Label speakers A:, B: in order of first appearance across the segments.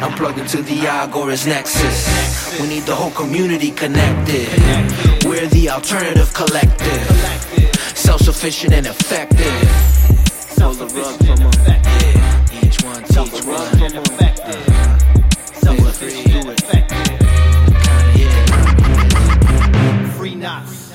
A: I'm plugged into the Agorist Nexus. We need the whole community connected. We're the alternative collective. Self sufficient and effective. Pull the rug from 'em. Yeah, Each one teach one.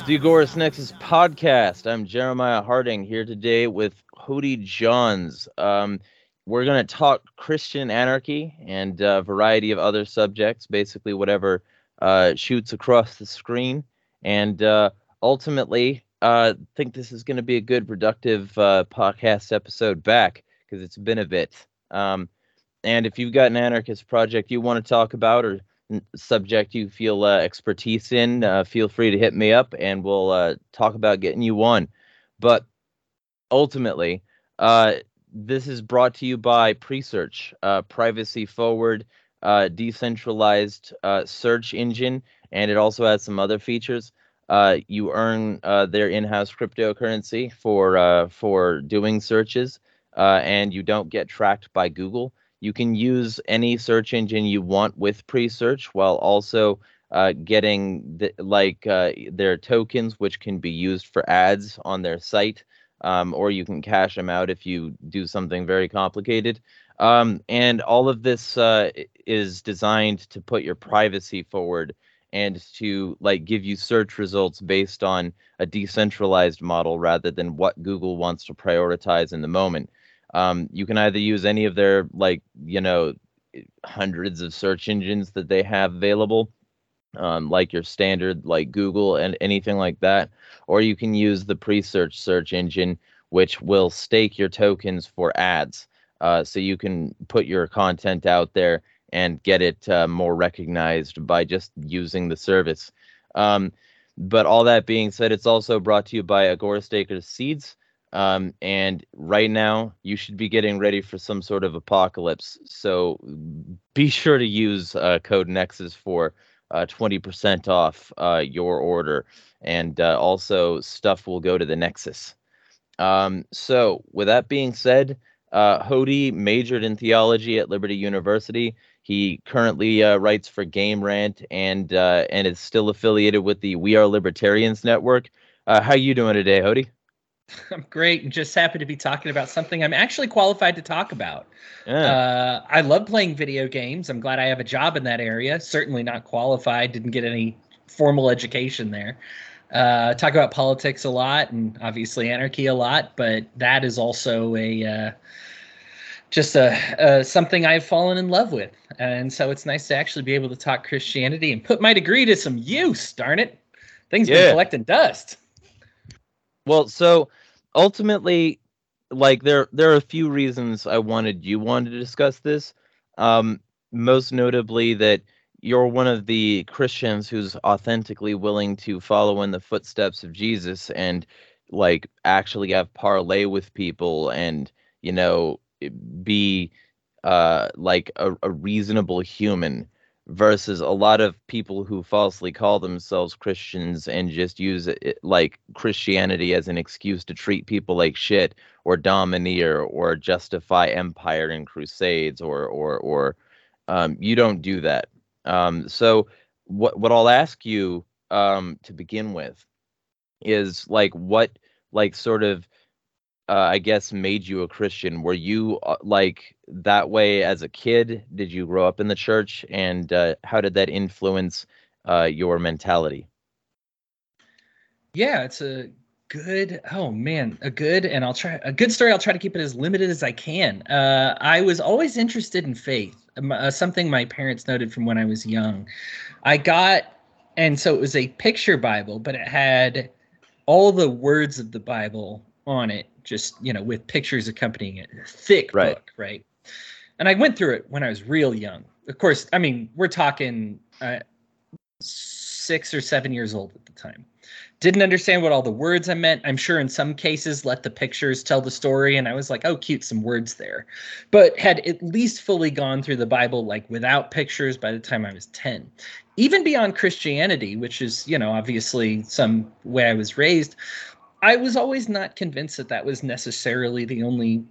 B: The Agorist Nexus podcast. I'm Jeremiah Harding here today with Hodey Johns. Um, we're going to talk Christian anarchy and a variety of other subjects, basically whatever uh, shoots across the screen. And uh, ultimately, uh, think this is going to be a good, productive uh, podcast episode back because it's been a bit. Um, and if you've got an anarchist project you want to talk about or subject you feel uh, expertise in, uh, feel free to hit me up and we'll uh, talk about getting you one. But ultimately, uh, this is brought to you by Presearch, uh, privacy forward, uh, decentralized uh, search engine, and it also has some other features. Uh, you earn uh, their in-house cryptocurrency for uh, for doing searches, and you don't get tracked by Google. You can use any search engine you want with Presearch, while also getting the, like their tokens, which can be used for ads on their site um, or you can cash them out if you do something very complicated. Um, and all of this uh, is designed to put your privacy forward and to like give you search results based on a decentralized model rather than what Google wants to prioritize in the moment. Um, you can either use any of their like you know hundreds of search engines that they have available um, like your standard like Google and anything like that, or you can use the Presearch search engine, which will stake your tokens for ads. Uh, so you can put your content out there and get it uh, more recognized by just using the service. Um, but all that being said, it's also brought to you by Agorist Acres Seeds. Um, and right now, you should be getting ready for some sort of apocalypse. So be sure to use uh, code Nexus for uh, 20% off uh, your order. And uh, also, stuff will go to the Nexus. Um, so, with that being said, uh, Hodey majored in theology at Liberty University. He currently uh, writes for Game Rant and uh, and is still affiliated with the We Are Libertarians network. How you doing today, Hodey?
C: I'm great and just happy to be talking about something I'm actually qualified to talk about.
B: Yeah.
C: Uh, I love playing video games. I'm glad I have a job in that area. Certainly not qualified, didn't get any formal education there. Uh, talk about politics a lot and obviously anarchy a lot, but that is also a uh, just a, uh something I've fallen in love with. And so it's nice to actually be able to talk Christianity and put my degree to some use. Darn it, things
B: Yeah.
C: been collecting dust.
B: Well, so ultimately, like there there are a few reasons I wanted you wanted to discuss this. Um, most notably that you're one of the Christians who's authentically willing to follow in the footsteps of Jesus and like actually have parlay with people and you know be uh like a, a reasonable human versus a lot of people who falsely call themselves Christians and just use it, like Christianity as an excuse to treat people like shit or domineer or justify empire and crusades or or or um, you don't do that. Um, so what what I'll ask you um, to begin with is like what like sort of uh, I guess made you a Christian? Were you uh, like that way as a kid? Did you grow up in the church, and uh, how did that influence uh, your mentality?
C: Yeah, it's a good. Oh man, a good, and I'll try a good story. I'll try to keep it as limited as I can. Uh, I was always interested in faith. Uh, something my parents noted from when I was young. I got, and so it was a picture Bible, but it had all the words of the Bible on it, just you know, with pictures accompanying it. Thick
B: Right.
C: book, right? And I went through it when I was real young. Of course, I mean, we're talking uh, six or seven years old at the time didn't understand what all the words I meant. I'm sure in some cases let the pictures tell the story and I was like, "Oh, cute, some words there." But had at least fully gone through the Bible like without pictures by the time I was 10. Even beyond Christianity, which is, you know, obviously some way I was raised, I was always not convinced that that was necessarily the only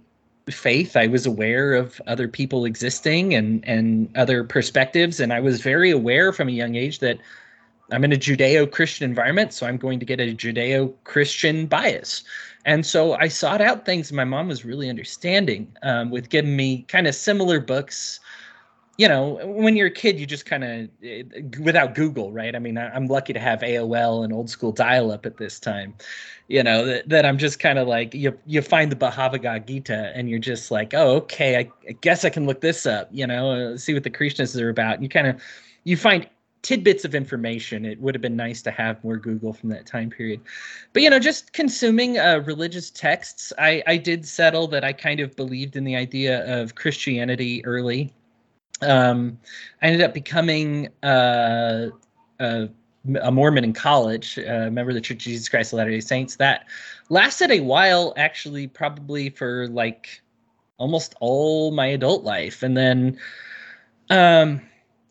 C: faith. I was aware of other people existing and and other perspectives, and I was very aware from a young age that I'm in a Judeo-Christian environment, so I'm going to get a Judeo-Christian bias. And so I sought out things. My mom was really understanding um, with giving me kind of similar books you know, when you're a kid, you just kind of, eh, without Google, right? I mean, I'm lucky to have AOL and old school dial up at this time, you know, that, that I'm just kind of like, you, you find the Bhagavad Gita and you're just like, oh, okay, I, I guess I can look this up, you know, uh, see what the Krishnas are about. You kind of, you find tidbits of information. It would have been nice to have more Google from that time period. But, you know, just consuming uh, religious texts, I, I did settle that I kind of believed in the idea of Christianity early um, I ended up becoming uh, a, a, Mormon in college, uh, member of the Church of Jesus Christ of Latter day Saints. That lasted a while, actually, probably for like almost all my adult life. And then, um,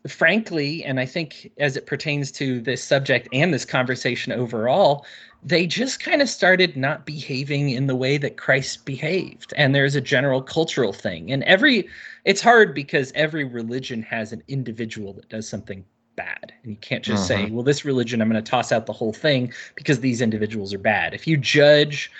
C: frankly, and I think as it pertains to this subject and this conversation overall, they just kind of started not behaving in the way that Christ behaved. And there's a general cultural thing. And every, it's hard because every religion has an individual that does something bad. And you can't just uh-huh. say, well, this religion, I'm going to toss out the whole thing because these individuals are bad. If you judge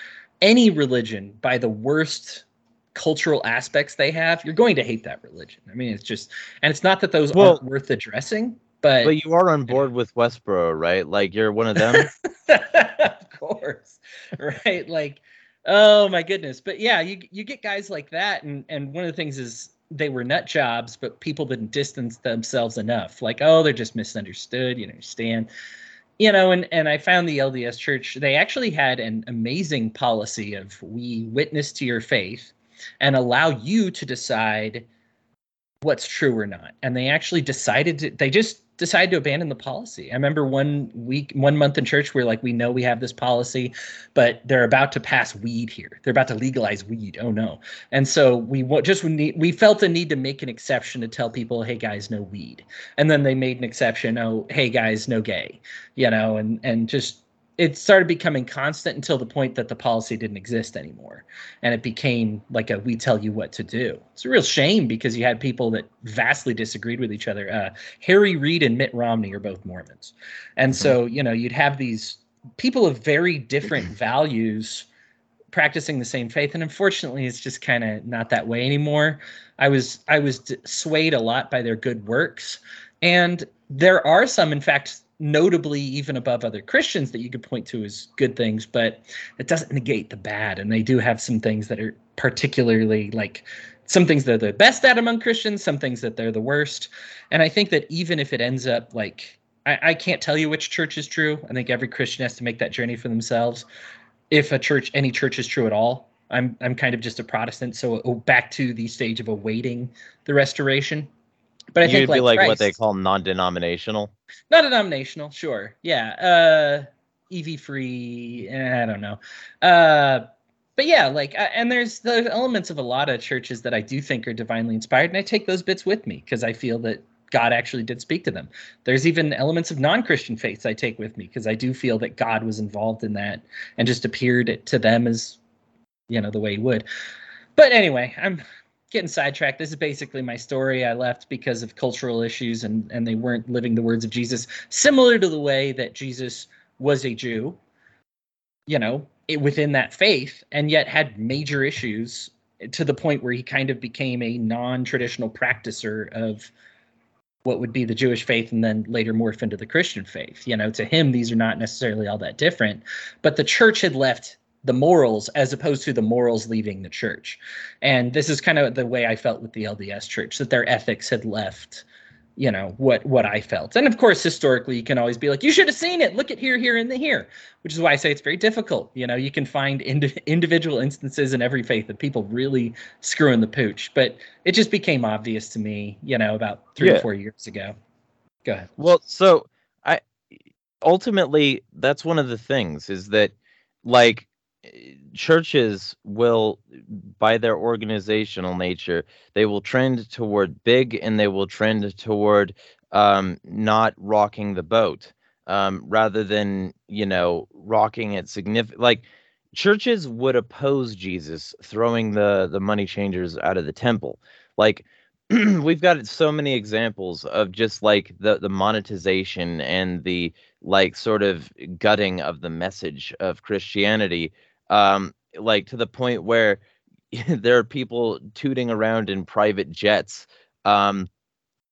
C: any religion by the worst cultural aspects they have, you're going to hate that religion. I mean, it's just, and it's not that those well, aren't worth addressing, but
B: but you are on board with Westboro, right? Like you're one of them.
C: of course, right? Like, oh my goodness. But yeah, you you get guys like that, and and one of the things is they were nut jobs, but people didn't distance themselves enough. Like, oh, they're just misunderstood. You understand? You know, and and I found the LDS Church. They actually had an amazing policy of we witness to your faith and allow you to decide what's true or not. And they actually decided to, they just decided to abandon the policy. I remember one week, one month in church, we're like, we know we have this policy, but they're about to pass weed here. They're about to legalize weed. Oh no! And so we just we, we felt a need to make an exception to tell people, hey guys, no weed. And then they made an exception. Oh, hey guys, no gay. You know, and and just it started becoming constant until the point that the policy didn't exist anymore. And it became like a we tell you what to do. It's a real shame because you had people that vastly disagreed with each other. Uh, harry reid and mitt romney are both mormons. And mm-hmm. so you know you'd have these people of very different values practicing the same faith. And unfortunately it's just kind of not that way anymore. I was i was swayed a lot by their good works. And there are some in fact notably even above other Christians that you could point to as good things, but it doesn't negate the bad. And they do have some things that are particularly like some things they're the best at among Christians, some things that they're the worst. And I think that even if it ends up like I, I can't tell you which church is true. I think every Christian has to make that journey for themselves. If a church, any church is true at all. I'm I'm kind of just a Protestant, so oh, back to the stage of awaiting the restoration.
B: But I You'd think like, be like Christ, what they call non-denominational.
C: Non-denominational, sure. Yeah. Uh EV free, eh, I don't know. Uh but yeah, like, uh, and there's the elements of a lot of churches that I do think are divinely inspired, and I take those bits with me because I feel that God actually did speak to them. There's even elements of non-Christian faiths I take with me because I do feel that God was involved in that and just appeared to them as, you know, the way He would. But anyway, I'm getting sidetracked. This is basically my story. I left because of cultural issues and and they weren't living the words of Jesus, similar to the way that Jesus was a Jew. You know, it, within that faith, and yet had major issues to the point where he kind of became a non-traditional practicer of what would be the Jewish faith and then later morph into the Christian faith. You know, to him, these are not necessarily all that different, but the church had left the morals as opposed to the morals leaving the church. And this is kind of the way I felt with the LDS church that their ethics had left you know what what I felt. And of course historically you can always be like you should have seen it. Look at here here and the here, which is why I say it's very difficult. You know, you can find ind- individual instances in every faith of people really screwing the pooch, but it just became obvious to me, you know, about 3 yeah. or 4 years ago. Go ahead.
B: Well, so I ultimately that's one of the things is that like churches will by their organizational nature they will trend toward big and they will trend toward um, not rocking the boat um, rather than you know rocking it significant like churches would oppose Jesus throwing the the money changers out of the temple. Like we've got so many examples of just like the the monetization and the like sort of gutting of the message of Christianity um like to the point where there are people tooting around in private jets um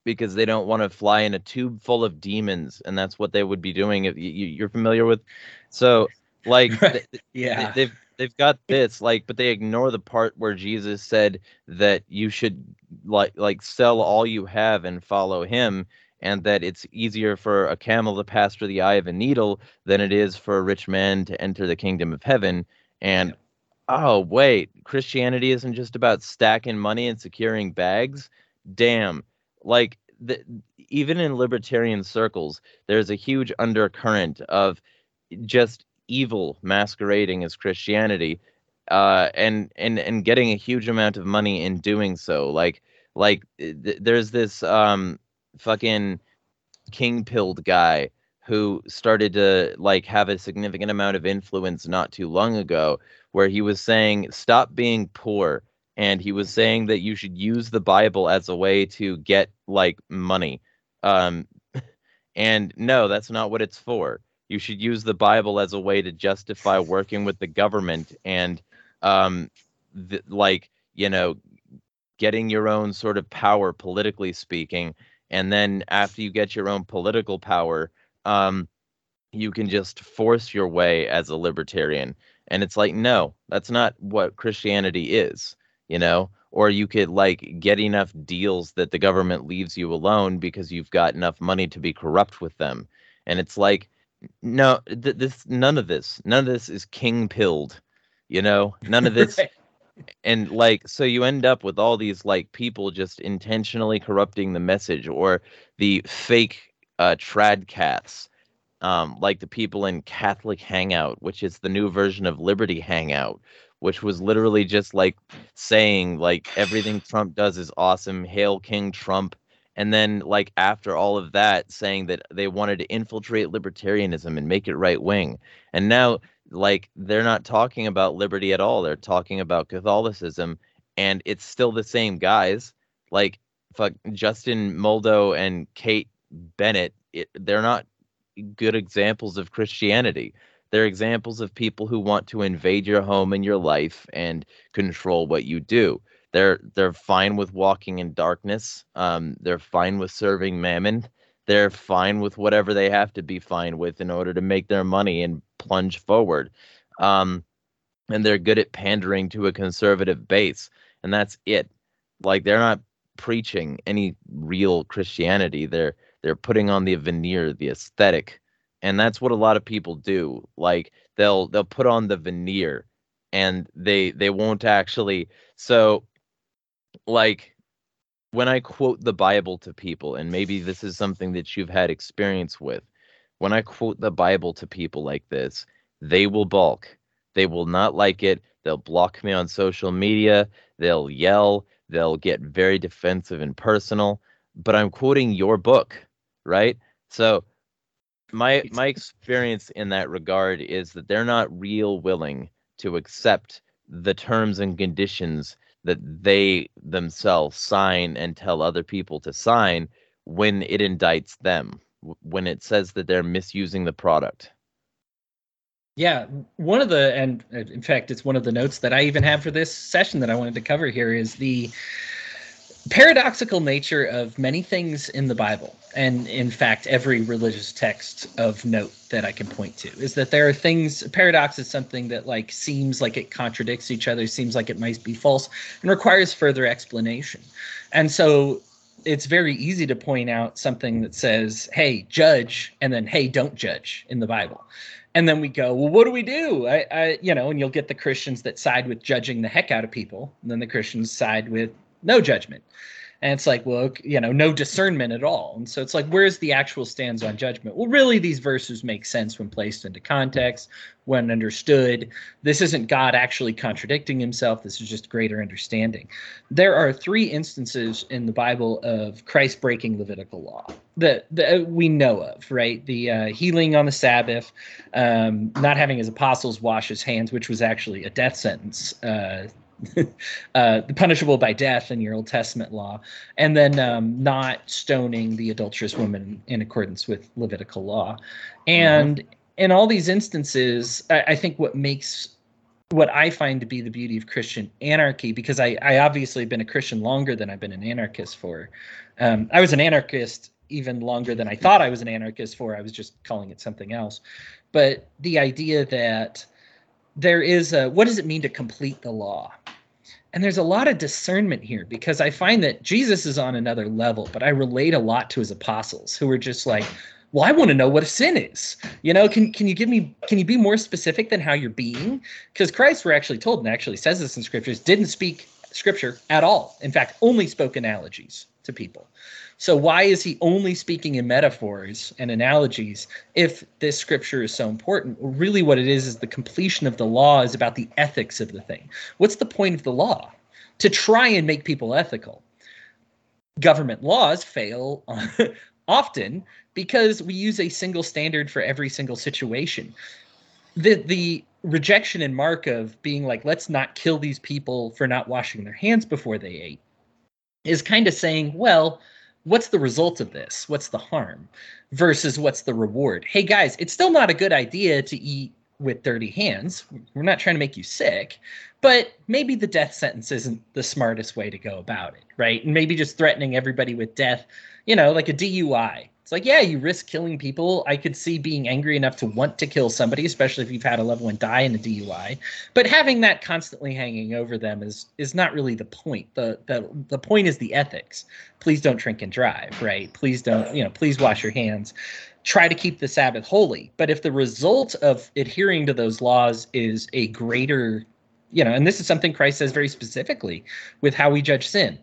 B: because they don't want to fly in a tube full of demons and that's what they would be doing if you, you're familiar with so like
C: Right.
B: th-
C: Yeah.
B: they, they've they've got this like but they ignore the part where jesus said that you should like like sell all you have and follow him and that it's easier for a camel to pass through the eye of a needle than it is for a rich man to enter the kingdom of heaven and oh wait christianity isn't just about stacking money and securing bags? Damn. Like the, even in libertarian circles there's a huge undercurrent of just evil masquerading as Christianity, uh, and and and getting a huge amount of money in doing so. Like like th- there's this um fucking king pilled guy who started to like have a significant amount of influence not too long ago where he was saying stop being poor and he was saying that you should use the bible as a way to get like money. Um and no that's not what it's for. You should use the bible as a way to justify working with the government and um th- like you know getting your own sort of power politically speaking. And then after you get your own political power um you can just force your way as a libertarian. And it's like no that's not what christianity is you know? Or you could like get enough deals that the government leaves you alone because you've got enough money to be corrupt with them. And it's like no th- this none of this none of this is king pilled you know? None of this
C: Right.
B: and like so you end up with all these like people just intentionally corrupting the message or the fake uh tradcaths um like the people in catholic hangout which is the new version of liberty hangout which was literally just like saying like everything trump does is awesome hail king trump and then like after all of that saying that they wanted to infiltrate libertarianism and make it right wing. And now like they're not talking about liberty at all. They're talking about catholicism and it's still the same guys like fuck justin moldow and kate bennett it, they're not good examples of christianity. They're examples of people who want to invade your home and your life and control what you do. They're they're fine with walking in darkness. Um they're fine with serving mammon. They're fine with whatever they have to be fine with in order to make their money and plunge forward. Um and they're good at pandering to a conservative base and that's it. Like they're not preaching any real christianity. They're they're putting on the veneer the aesthetic and that's what a lot of people do. Like they'll they'll put on the veneer and they they won't actually so like when i quote the bible to people and maybe this is something that you've had experience with when i quote the bible to people like this they will balk. They will not like it. They'll block me on social media. They'll yell. They'll get very defensive and personal. But i'm quoting your book right? So my my experience in that regard is that they're not real willing to accept the terms and conditions that they themselves sign and tell other people to sign when it indicts them when it says that they're misusing the product.
C: Yeah, one of the and uh, in fact, it's one of the notes that I even have for this session that I wanted to cover here is the paradoxical nature of many things in the Bible, and in fact, every religious text of note that I can point to is that there are things. Paradox is something that like seems like it contradicts each other, seems like it might be false, and requires further explanation. And so it's very easy to point out something that says, "Hey, judge," and then "Hey, don't judge" in the Bible. And then we go, well, what do we do? I, I, you know, and you'll get the Christians that side with judging the heck out of people, and then the Christians side with no judgment. And it's like, well, you know, no discernment at all. And so it's like, where's the actual stands on judgment? Well, really, these verses make sense when placed into context, when understood. This isn't God actually contradicting himself. This is just greater understanding. There are three instances in the Bible of Christ breaking Levitical law. that that we know of, right? The uh, healing on the Sabbath, um, not having his apostles wash his hands, which was actually a death sentence, uh, uh, punishable by death in your Old Testament law, and then um, not stoning the adulterous woman in accordance with Levitical law. And mm-hmm. in all these instances, I, I think what makes what I find to be the beauty of Christian anarchy, because I, I obviously have been a Christian longer than I've been an anarchist for. Um, I was an anarchist even longer than I thought I was an anarchist for. I was just calling it something else. But the idea that there is a what does it mean to complete the law? And there's a lot of discernment here because I find that Jesus is on another level, but I relate a lot to his apostles who are just like, well, I want to know what a sin is. You know, can can you give me can you be more specific than how you're being? Because Christ, we're actually told, and actually says this in scriptures, didn't speak scripture at all. In fact, only spoke analogies to people. So why is he only speaking in metaphors and analogies if this scripture is so important? Really what it is is the completion of the law is about the ethics of the thing. What's the point of the law? To try and make people ethical. Government laws fail often because we use a single standard for every single situation. The the rejection in Mark of being like, let's not kill these people for not washing their hands before they ate is kind of saying, well, what's the result of this? What's the harm versus what's the reward? Hey guys, it's still not a good idea to eat with dirty hands. We're not trying to make you sick, but maybe the death sentence isn't the smartest way to go about it, right? And maybe just threatening everybody with death, you know, like a DUI. Like, yeah, you risk killing people. I could see being angry enough to want to kill somebody, especially if you've had a loved one die in a DUI. But having that constantly hanging over them is is not really the point. The the the point is the ethics. Please don't drink and drive, right? Please don't, you know, please wash your hands. Try to keep the Sabbath holy. But if the result of adhering to those laws is a greater, you know, and this is something Christ says very specifically with how we judge sin.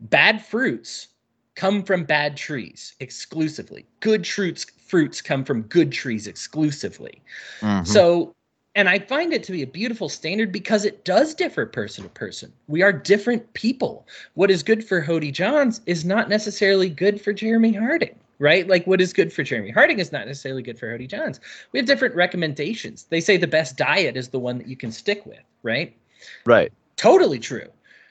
C: Bad fruits come from bad trees exclusively. Good fruits fruits come from good trees exclusively. Mm-hmm. So and I find it to be a beautiful standard because it does differ person to person. We are different people. What is good for Hodey Johns is not necessarily good for Jeremy Harding, right? Like what is good for Jeremy Harding is not necessarily good for Hodey Johns. We have different recommendations. They say the best diet is the one that you can stick with, right?
B: Right.
C: Totally true.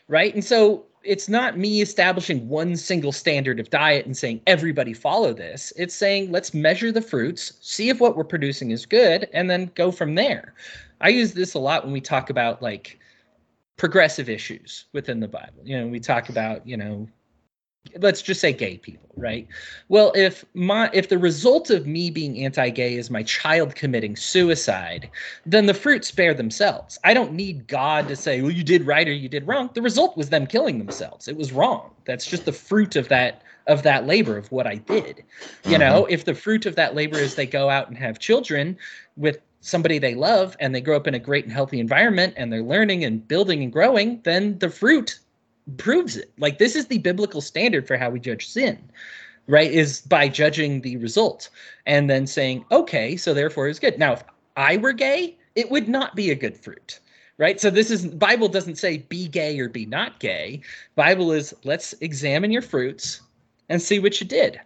C: Right. And so it's not me establishing one single standard of diet and saying everybody follow this. It's saying let's measure the fruits, see if what we're producing is good, and then go from there. I use this a lot when we talk about like progressive issues within the Bible. You know, we talk about, you know, let's just say gay people right? Well if my if the result of me being anti-gay is my child committing suicide then the fruits bear themselves. I don't need god to say well you did right or you did wrong. The result was them killing themselves. It was wrong. That's just the fruit of that of that labor of what i did. You know mm-hmm. if the fruit of that labor is they go out and have children with somebody they love and they grow up in a great and healthy environment and they're learning and building and growing then the fruit proves it. Like this is the biblical standard for how we judge sin, right? Is by judging the result and then saying, okay, so therefore it's good. Now, if I were gay, it would not be a good fruit. Right? So this is Bible doesn't say be gay or be not gay. Bible is let's examine your fruits and see what you did.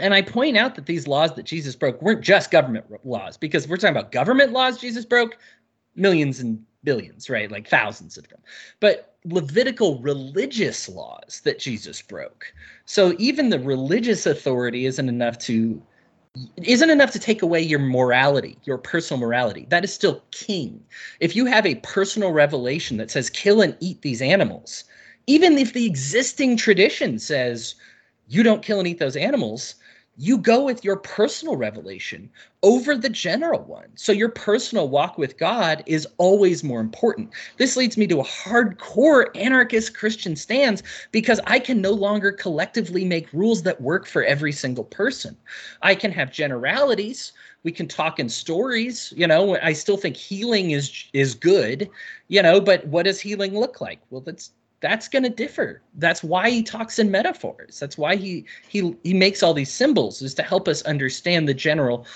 C: And I point out that these laws that Jesus broke weren't just government laws because we're talking about government laws Jesus broke, millions and billions, right? Like thousands of them. But Levitical religious laws that Jesus broke. So even the religious authority isn't enough to isn't enough to take away your morality, your personal morality. That is still king. If you have a personal revelation that says kill and eat these animals, even if the existing tradition says you don't kill and eat those animals, you go with your personal revelation over the general one. So your personal walk with God is always more important. This leads me to a hardcore anarchist Christian stance because I can no longer collectively make rules that work for every single person. I can have generalities. We can talk in stories, you know, I still think healing is is good, you know, but what does healing look like? Well, that's that's going to differ that's why he talks in metaphors that's why he he he makes all these symbols is to help us understand the general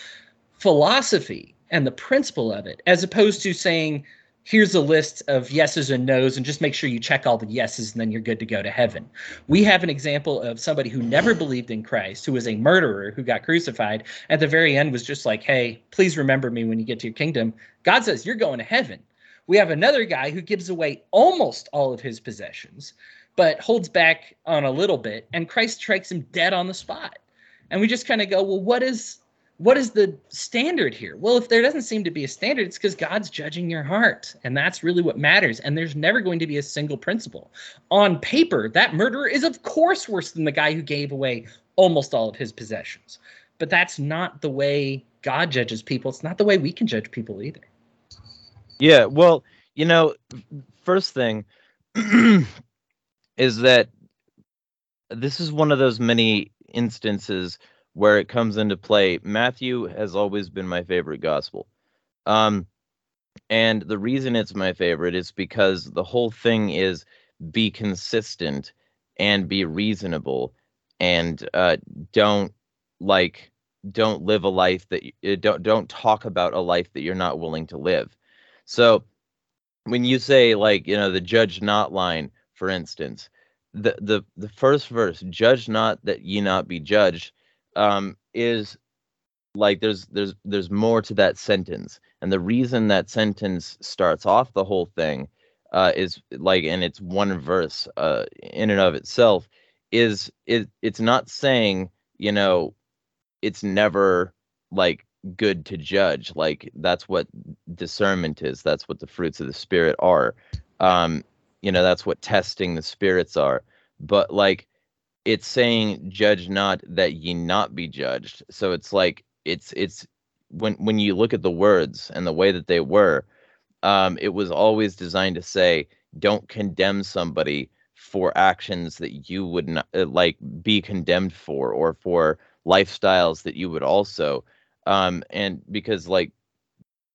C: philosophy and the principle of it as opposed to saying here's a list of yeses and nos and just make sure you check all the yeses and then you're good to go to heaven. We have an example of somebody who never believed in Christ, who was a murderer who got crucified. At the very end was just like, "Hey, please remember me when you get to your kingdom." God says, "You're going to heaven." We have another guy who gives away almost all of his possessions, but holds back on a little bit, and Christ strikes him dead on the spot. And we just kind of go, "Well, what is what is the standard here? Well, if there doesn't seem to be a standard, it's because God's judging your heart. And that's really what matters. And there's never going to be a single principle. On paper, that murderer is, of course, worse than the guy who gave away almost all of his possessions. But that's not the way God judges people. It's not the way we can judge people either.
B: Yeah. Well, you know, first thing is that this is one of those many instances where it comes into play. Matthew has always been my favorite gospel. Um, and the reason it's my favorite is because the whole thing is be consistent and be reasonable and uh, don't like don't live a life that you, don't don't talk about a life that you're not willing to live. So when you say like you know the judge not line for instance the the the first verse judge not that ye not be judged um, is like there's there's there's more to that sentence. And the reason that sentence starts off the whole thing uh, is like and it's one verse uh, in and of itself is it it's not saying you know it's never like good to judge like that's what discernment is that's what the fruits of the spirit are. Um you know that's what testing the spirits are. But like it's saying judge not that ye not be judged. So it's like it's it's when when you look at the words and the way that they were um it was always designed to say don't condemn somebody for actions that you would not uh, like be condemned for or for lifestyles that you would also um and because like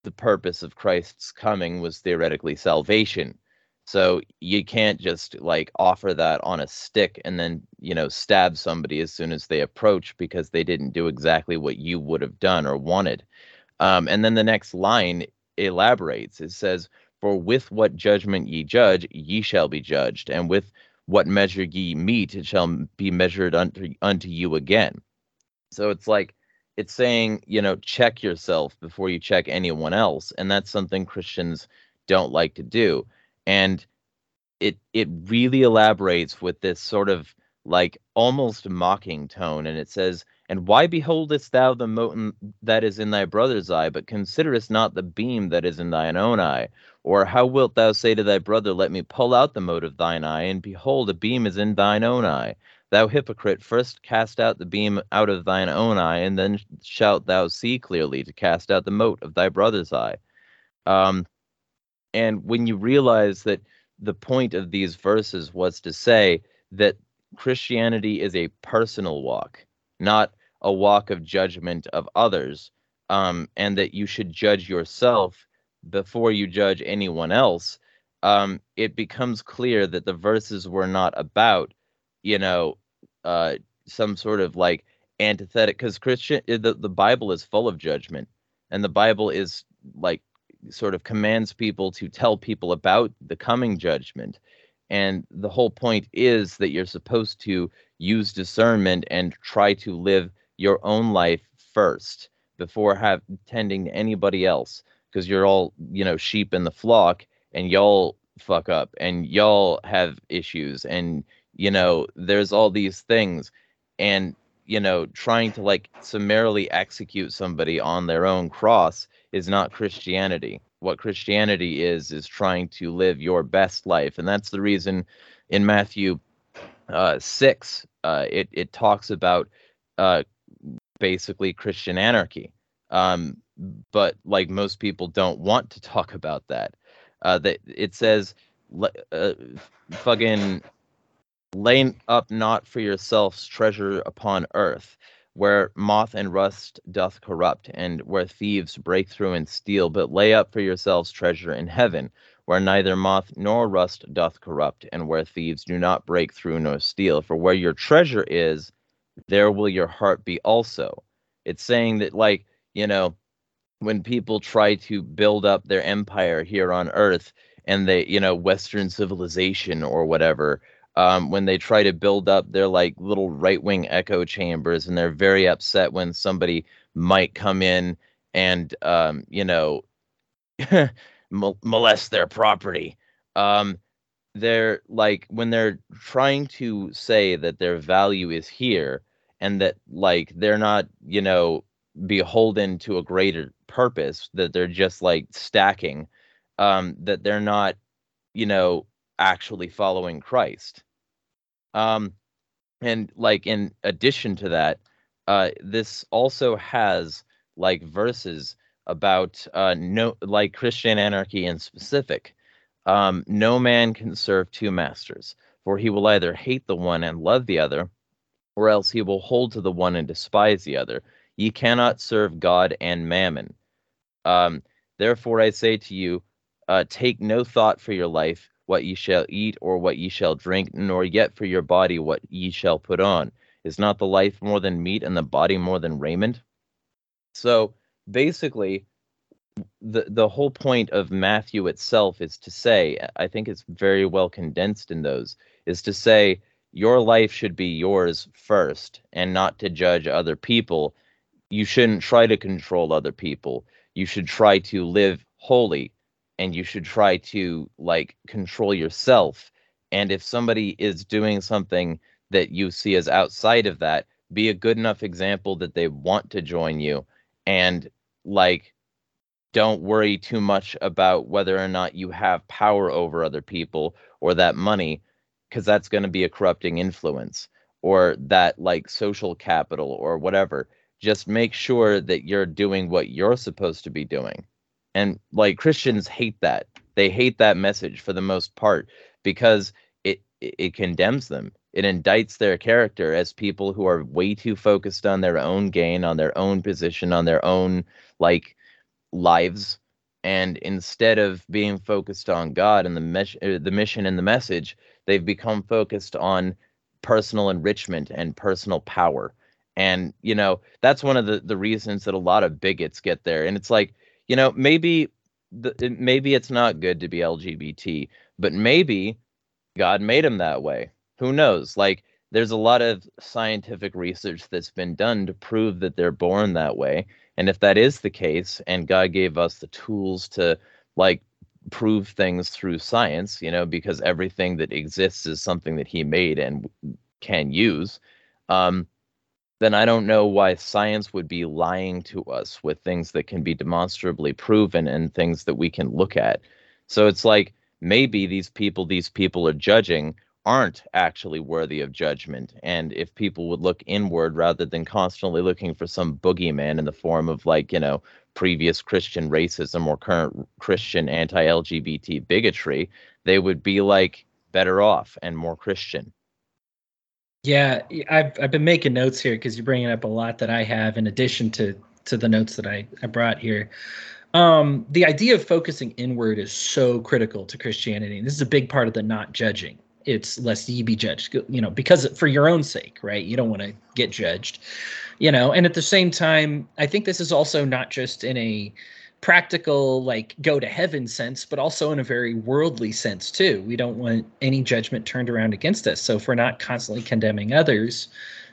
B: the purpose of Christ's coming was theoretically salvation so you can't just like offer that on a stick and then, you know, stab somebody as soon as they approach because they didn't do exactly what you would have done or wanted. Um, and then the next line elaborates. It says, For with what judgment ye judge, ye shall be judged, and with what measure ye meet, it shall be measured unto, unto you again. So it's like, it's saying, you know, check yourself before you check anyone else. And that's something Christians don't like to do and it it really elaborates with this sort of like almost mocking tone and it says and why beholdest thou the mote that is in thy brother's eye but considerest not the beam that is in thine own eye or how wilt thou say to thy brother let me pull out the mote of thine eye and behold a beam is in thine own eye thou hypocrite first cast out the beam out of thine own eye and then shalt thou see clearly to cast out the mote of thy brother's eye. Um and when you realize that the point of these verses was to say that Christianity is a personal walk, not a walk of judgment of others, um, and that you should judge yourself before you judge anyone else, um, it becomes clear that the verses were not about, you know, uh, some sort of like antithetic, because Christian, the, the Bible is full of judgment, and the Bible is like sort of commands people to tell people about the coming judgment. And the whole point is that you're supposed to use discernment and try to live your own life first before have tending to anybody else because you're all, you know, sheep in the flock and y'all fuck up and y'all have issues and you know, there's all these things and you know, trying to like summarily execute somebody on their own cross is not Christianity. What Christianity is is trying to live your best life, and that's the reason in Matthew uh, six uh, it it talks about uh, basically Christian anarchy. Um, but like most people don't want to talk about that. Uh, that it says, uh, fucking, lay up not for yourselves treasure upon earth, where moth and rust doth corrupt, and where thieves break through and steal, but lay up for yourselves treasure in heaven, where neither moth nor rust doth corrupt, and where thieves do not break through nor steal. For where your treasure is, there will your heart be also. It's saying that, like, you know, when people try to build up their empire here on earth and they you know western civilization or whatever um, when they try to build up their like little right-wing echo chambers and they're very upset when somebody might come in and um, you know molest their property. Um, they're like when they're trying to say that their value is here and that like they're not you know beholden to a greater purpose that they're just like stacking um that they're not you know actually following christ. Um and like in addition to that uh this also has like verses about uh no like christian anarchy in specific. Um no man can serve two masters for he will either hate the one and love the other or else he will hold to the one and despise the other. Ye cannot serve God and mammon. Um, therefore, I say to you, uh, take no thought for your life, what ye shall eat or what ye shall drink, nor yet for your body what ye shall put on. Is not the life more than meat and the body more than raiment? So basically, the the whole point of Matthew itself is to say, I think it's very well condensed in those, is to say your life should be yours first and not to judge other people you shouldn't try to control other people. You should try to live holy and you should try to like control yourself. And if somebody is doing something that you see as outside of that, be a good enough example that they want to join you and like don't worry too much about whether or not you have power over other people or that money because that's going to be a corrupting influence or that like social capital or whatever just make sure that you're doing what you're supposed to be doing. And like Christians hate that. They hate that message for the most part because it it condemns them. It indicts their character as people who are way too focused on their own gain, on their own position, on their own like lives and instead of being focused on God and the mes- uh, the mission and the message, they've become focused on personal enrichment and personal power and you know that's one of the the reasons that a lot of bigots get there and it's like you know maybe the, maybe it's not good to be lgbt but maybe god made him that way. Who knows? Like there's a lot of scientific research that's been done to prove that they're born that way. And if that is the case and god gave us the tools to like prove things through science you know because everything that exists is something that he made and can use um then I don't know why science would be lying to us with things that can be demonstrably proven and things that we can look at. So it's like maybe these people these people are judging aren't actually worthy of judgment. And if people would look inward rather than constantly looking for some boogeyman in the form of like, you know, previous Christian racism or current Christian anti LGBT bigotry, they would be like better off and more Christian.
C: Yeah, I've I've been making notes here because you're bringing up a lot that I have in addition to to the notes that I I brought here. Um, the idea of focusing inward is so critical to Christianity. And This is a big part of the not judging. It's lest ye be judged, you know, because for your own sake, right? You don't want to get judged, you know. And at the same time, I think this is also not just in a practical like go to heaven sense but also in a very worldly sense too. We don't want any judgment turned around against us. So if we're not constantly condemning others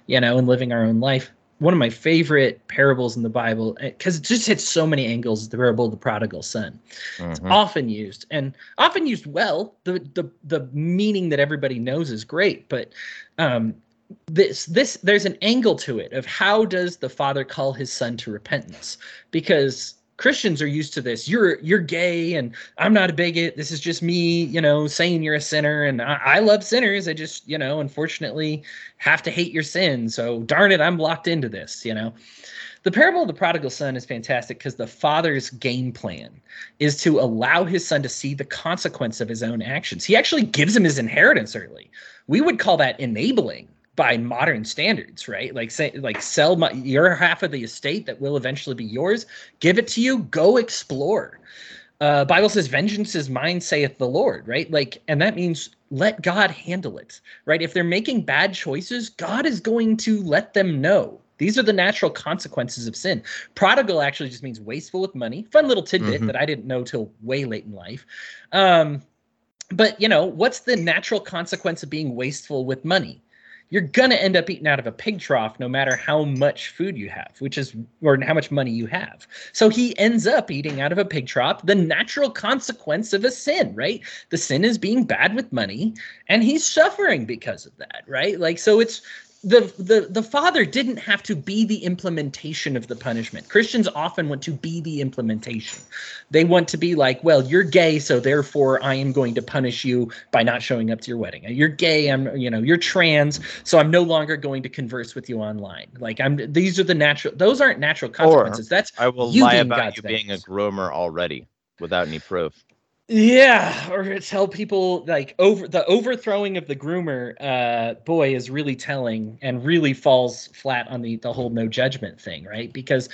C: you know and living our own life one of my favorite parables in the bible because eh, it just hits so many angles the parable of the prodigal son. Mm-hmm. it's often used and often used well. The the the meaning that everybody knows is great but um this this there's an angle to it of how does the father call his son to repentance? Because Christians are used to this. You're you're gay, and I'm not a bigot. This is just me, you know, saying you're a sinner, and I, I, love sinners. I just, you know, unfortunately, have to hate your sin. So darn it, I'm locked into this. You know, the parable of the prodigal son is fantastic because the father's game plan is to allow his son to see the consequence of his own actions. He actually gives him his inheritance early. We would call that enabling by modern standards, right? Like say, like sell my, your half of the estate that will eventually be yours. Give it to you. Go explore. Uh, Bible says, "Vengeance is mine," saith the Lord. Right? Like, and that means let God handle it. Right? If they're making bad choices, God is going to let them know. These are the natural consequences of sin. Prodigal actually just means wasteful with money. Fun little tidbit
B: Mhm.
C: that I didn't know till way late in life. Um, but you know, what's the natural consequence of being wasteful with money? You're gonna end up eating out of a pig trough no matter how much food you have, which is or how much money you have. So he ends up eating out of a pig trough, the natural consequence of a sin, right? The sin is being bad with money, and he's suffering because of that, right? Like so it's the the the father didn't have to be the implementation of the punishment. Christians often want to be the implementation. They want to be like, well, you're gay, so therefore I am going to punish you by not showing up to your wedding. You're gay, I'm you know, you're trans, so I'm no longer going to converse with you online. Like I'm these are the natural those aren't natural consequences. That's
B: I will lie about
C: God's
B: you being a groomer already without any proof.
C: Yeah, or tell people like over the overthrowing of the groomer uh boy is really telling and really falls flat on the the whole no judgment thing, right? Because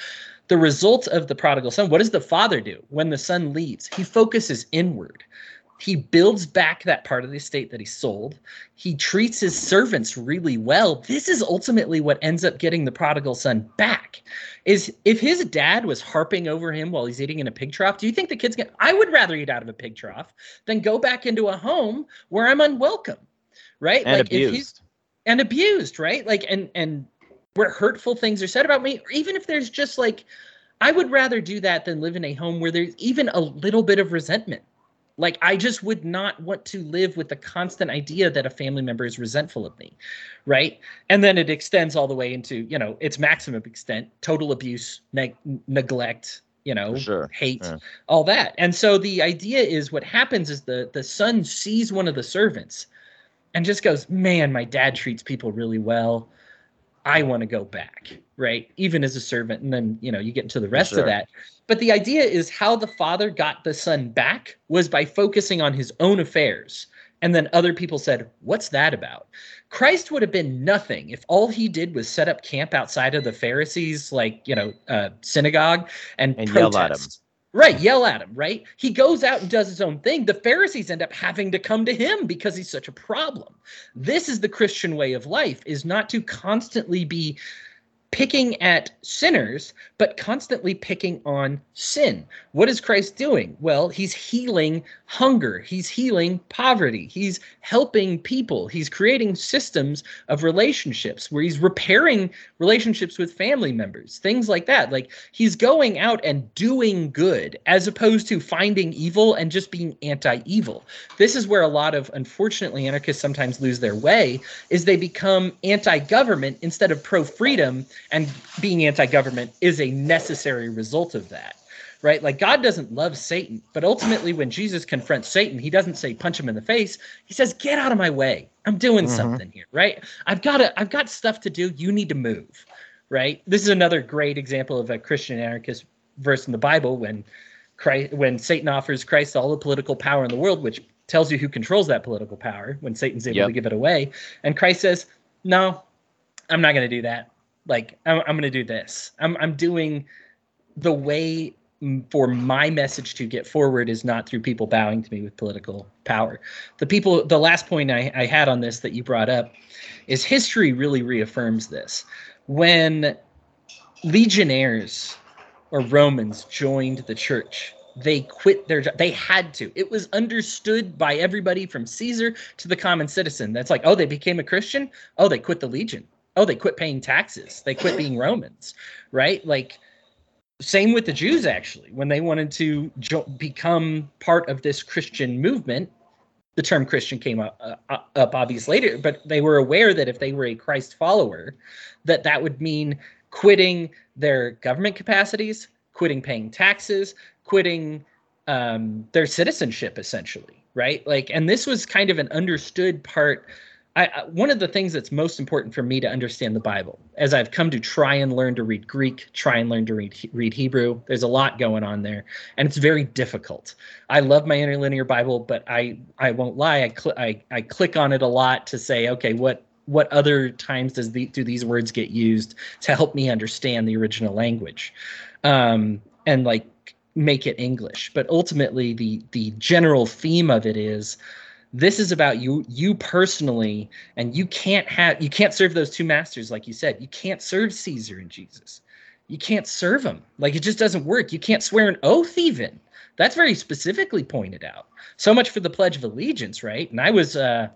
C: the result of the prodigal son, what does the father do when the son leaves? He focuses inward. He builds back that part of the estate that he sold. He treats his servants really well. This is ultimately what ends up getting the prodigal son back. Is if his dad was harping over him while he's eating in a pig trough, do you think the kid's gonna? I would rather eat out of a pig trough than go back into a home where I'm unwelcome, right?
B: And
C: like if he's
B: abused.
C: and abused, right? Like and and where hurtful things are said about me, or even if there's just like, I would rather do that than live in a home where there's even a little bit of resentment. Like I just would not want to live with the constant idea that a family member is resentful of me, right? And then it extends all the way into you know its maximum extent, total abuse, neg- neglect, you know,
B: sure.
C: hate,
B: Yeah.
C: all that. And so the idea is what happens is the the son sees one of the servants and just goes, "Man, my dad treats people really well. I want to go back." Right? Even as a servant and then, you know, you get into the rest
B: sure.
C: of that. But the idea is how the father got the son back was by focusing on his own affairs. And then other people said, What's that about? Christ would have been nothing if all he did was set up camp outside of the Pharisees, like, you know, uh, synagogue and,
B: And yell at 'em.
C: protest. Right, yell at him, right? He goes out and does his own thing. The Pharisees end up having to come to him because he's such a problem. This is the Christian way of life is not to constantly be picking at sinners, but constantly picking on sin. What is Christ doing? Well, he's healing hunger, he's healing poverty, he's helping people, he's creating systems of relationships where he's repairing relationships with family members, things like that. Like he's going out and doing good as opposed to finding evil and just being anti-evil. This is where a lot of unfortunately anarchists sometimes lose their way is they become anti-government instead of pro-freedom and being anti-government is a necessary result of that right? Like god doesn't love satan but ultimately when jesus confronts satan he doesn't say punch him in the face. He says get out of my way. I'm doing
B: Mhm.
C: something here right? I've got to i've got stuff to do. You need to move right? This is another great example of a christian anarchist verse in the bible when christ when satan offers christ all the political power in the world which tells you who controls that political power when satan's able
B: Yep.
C: to give it away. And christ says no i'm not going to do that. Like i'm, I'm going to do this. I'm i'm doing the way for my message to get forward is not through people bowing to me with political power. The people the last point I, I had on this that you brought up is history really reaffirms this. When legionnaires or romans joined the church they quit their job they had to. It was understood by everybody from caesar to the common citizen. That's like oh they became a christian? Oh they quit the legion. Oh they quit paying taxes. They quit being romans right? Like same with the jews actually. When they wanted to jo- become part of this christian movement the term christian came up, uh, up obviously later but they were aware that if they were a christ follower that that would mean quitting their government capacities quitting paying taxes quitting um, their citizenship essentially right? Like and this was kind of an understood part I, I one of the things that's most important for me to understand the bible as i've come to try and learn to read greek try and learn to read read hebrew there's a lot going on there and it's very difficult. I love my interlinear bible but i i won't lie i cl- I, I click on it a lot to say okay what what other times does the do these words get used to help me understand the original language? Um and like make it english. But ultimately the the general theme of it is This is about you you personally and you can't have you can't serve those two masters like you said. You can't serve Caesar and Jesus. You can't serve them. Like it just doesn't work. You can't swear an oath even. That's very specifically pointed out. So much for the Pledge of Allegiance, right? And I was uh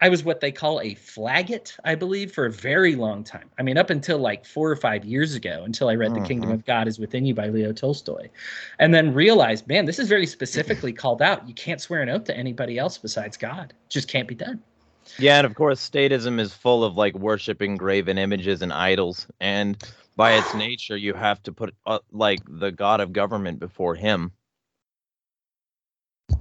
C: I was what they call a flagget, I believe, for a very long time. I mean, up until like four or five years ago, until I read The Kingdom of God is Within You by Leo Tolstoy. And then realized, man, this is very specifically called out. You can't swear an oath to anybody else besides God. It just can't be done.
B: Yeah, and of course, statism is full of like worshiping graven images and idols. And by its nature, you have to put uh, like the God of government before him.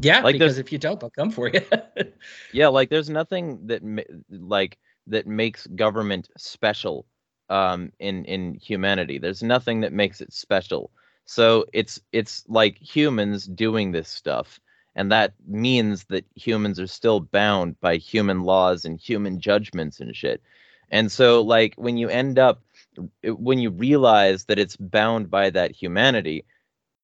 C: Yeah,
B: Like
C: because if you don't, they'll come for you.
B: Yeah, like there's nothing that like that makes government special um in in humanity. There's nothing that makes it special. So it's it's like humans doing this stuff and that means that humans are still bound by human laws and human judgments and shit. And so like when you end up when you realize that it's bound by that humanity,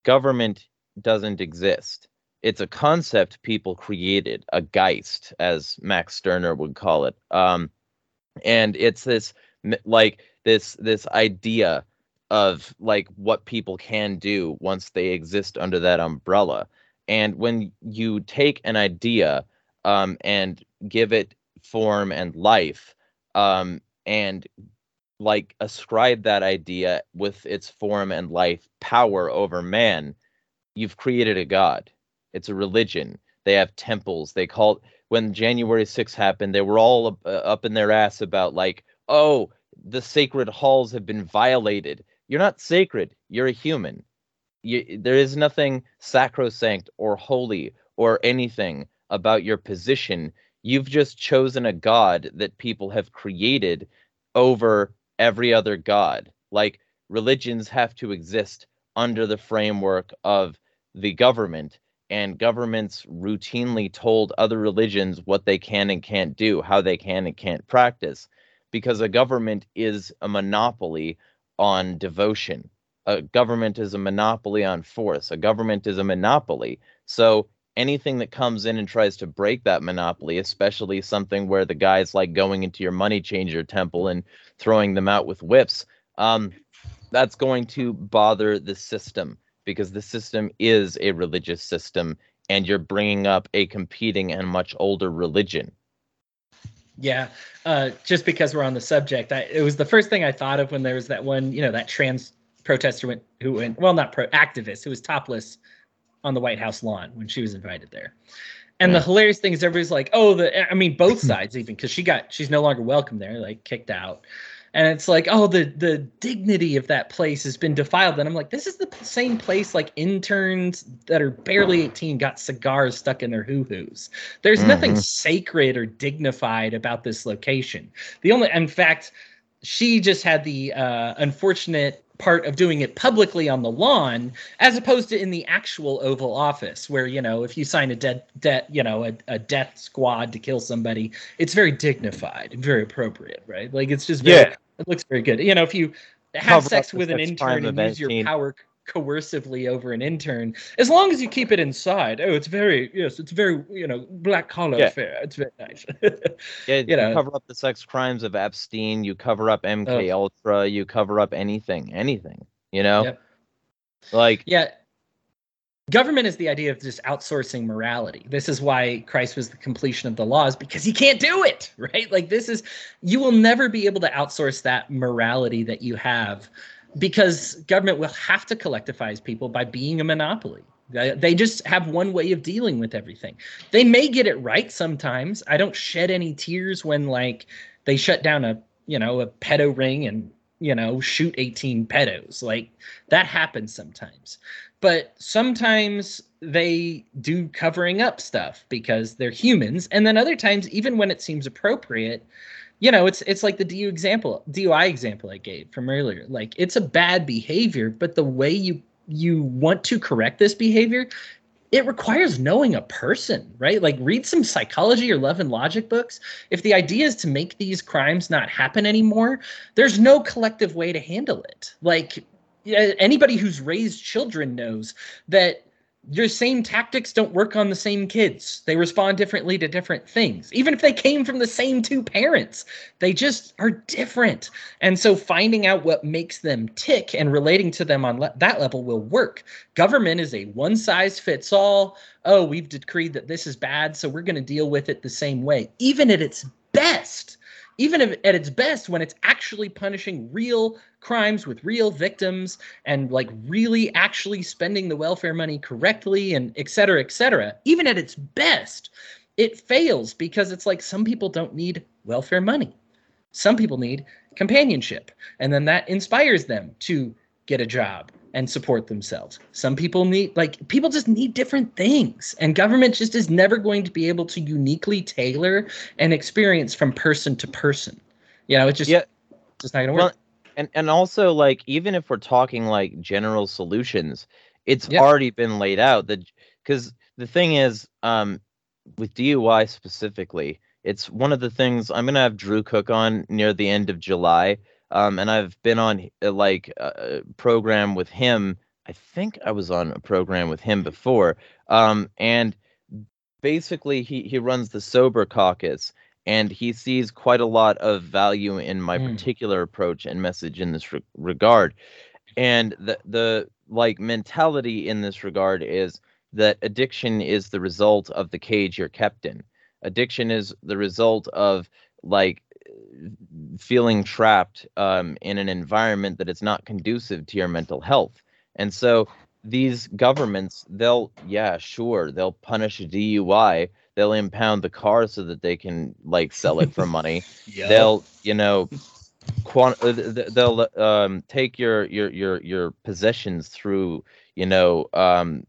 B: government doesn't exist it's a concept people created, a Geist, as Max Stirner would call it. Um, and it's this like this this idea of like what people can do once they exist under that umbrella. And when you take an idea um, and give it form and life, um, and like ascribe that idea with its form and life power over man, you've created a god it's a religion. They have temples. They call when January 6th happened, they were all up, uh, up in their ass about like, "Oh, the sacred halls have been violated." You're not sacred. You're a human. You, there is nothing sacrosanct or holy or anything about your position. You've just chosen a god that people have created over every other god. Like religions have to exist under the framework of the government and governments routinely told other religions what they can and can't do, how they can and can't practice, because a government is a monopoly on devotion. A government is a monopoly on force. A government is a monopoly. So anything that comes in and tries to break that monopoly, especially something where the guy's like going into your money changer temple and throwing them out with whips, um, that's going to bother the system because the system is a religious system and you're bringing up a competing and much older religion.
C: Yeah, uh, just because we're on the subject, I, it was the first thing I thought of when there was that one, you know, that trans protester went who went well, not pro activist who was topless on the White House lawn when she was invited there. And
B: Yeah.
C: the hilarious thing is everybody's like, oh, the I mean both sides even because she got she's no longer welcome there, like kicked out. And it's like, oh, the the dignity of that place has been defiled. And I'm like, this is the same place like interns that are barely 18 got cigars stuck in their hoo-hoos. There's nothing
B: Mhm.
C: sacred or dignified about this location. The only, in fact, she just had the uh, unfortunate part of doing it publicly on the lawn, as opposed to in the actual Oval Office, where you know if you sign a dead, debt, you know, a, a death squad to kill somebody, it's very dignified and very appropriate, right? Like it's just very,
B: Yeah.
C: It looks very good. You know, if you have sex with an intern and use your
B: 18.
C: power coercively over an intern, as long as you keep it inside, oh, it's very yes, it's very you know black collar
B: Yeah.
C: affair. It's very nice.
B: Yeah,
C: You
B: you,
C: know.
B: cover up the sex crimes of Epstein, you cover up MK Ultra, you cover up anything, anything, you know?
C: Yep.
B: Like
C: Yeah. Government is the idea of just outsourcing morality. This is why Christ was the completion of the laws because he can't do it, right? Like this is you will never be able to outsource that morality that you have because government will have to collectivize people by being a monopoly. They just have one way of dealing with everything. They may get it right sometimes. I don't shed any tears when like they shut down a, you know, a pedo ring and, you know, shoot 18 pedos. Like that happens sometimes. But sometimes they do covering up stuff because they're humans. And then other times even when it seems appropriate you know it's it's like the DU example DUI example I gave from earlier. Like it's a bad behavior but the way you you want to correct this behavior it requires knowing a person right? Like read some psychology or love and logic books. If the idea is to make these crimes not happen anymore there's no collective way to handle it. Like anybody who's raised children knows that your same tactics don't work on the same kids. They respond differently to different things. Even if they came from the same two parents, they just are different. And so finding out what makes them tick and relating to them on le- that level will work. Government is a one size fits all. Oh, we've decreed that this is bad, so we're going to deal with it the same way. Even at its best, even if, at its best when it's actually punishing real crimes with real victims and like really actually spending the welfare money correctly and et cetera et cetera even at its best it fails because it's like some people don't need welfare money. Some people need companionship and then that inspires them to get a job and support themselves. Some people need like people just need different things and government just is never going to be able to uniquely tailor an experience from person to person. You know, it's just
B: Yeah.
C: just not going to
B: Well,
C: work.
B: and and also like even if we're talking like general solutions it's
C: Yeah.
B: already been laid out that because the thing is um with dui specifically it's one of the things i'm gonna have drew cook on near the end of july um and i've been on uh, like a a program with him. I think i was on a program with him before. Um and basically he he runs the sober caucus and he sees quite a lot of value in my
C: Mm.
B: particular approach and message in this re- regard. And the the like mentality in this regard is that addiction is the result of the cage you're kept in. Addiction is the result of like feeling trapped um, in an environment that is not conducive to your mental health. And so these governments they'll yeah sure they'll punish a dui they'll impound the car so that they can like sell it for money. They'll you know quant- uh, th- th- they'll um take your your your your possessions through you know um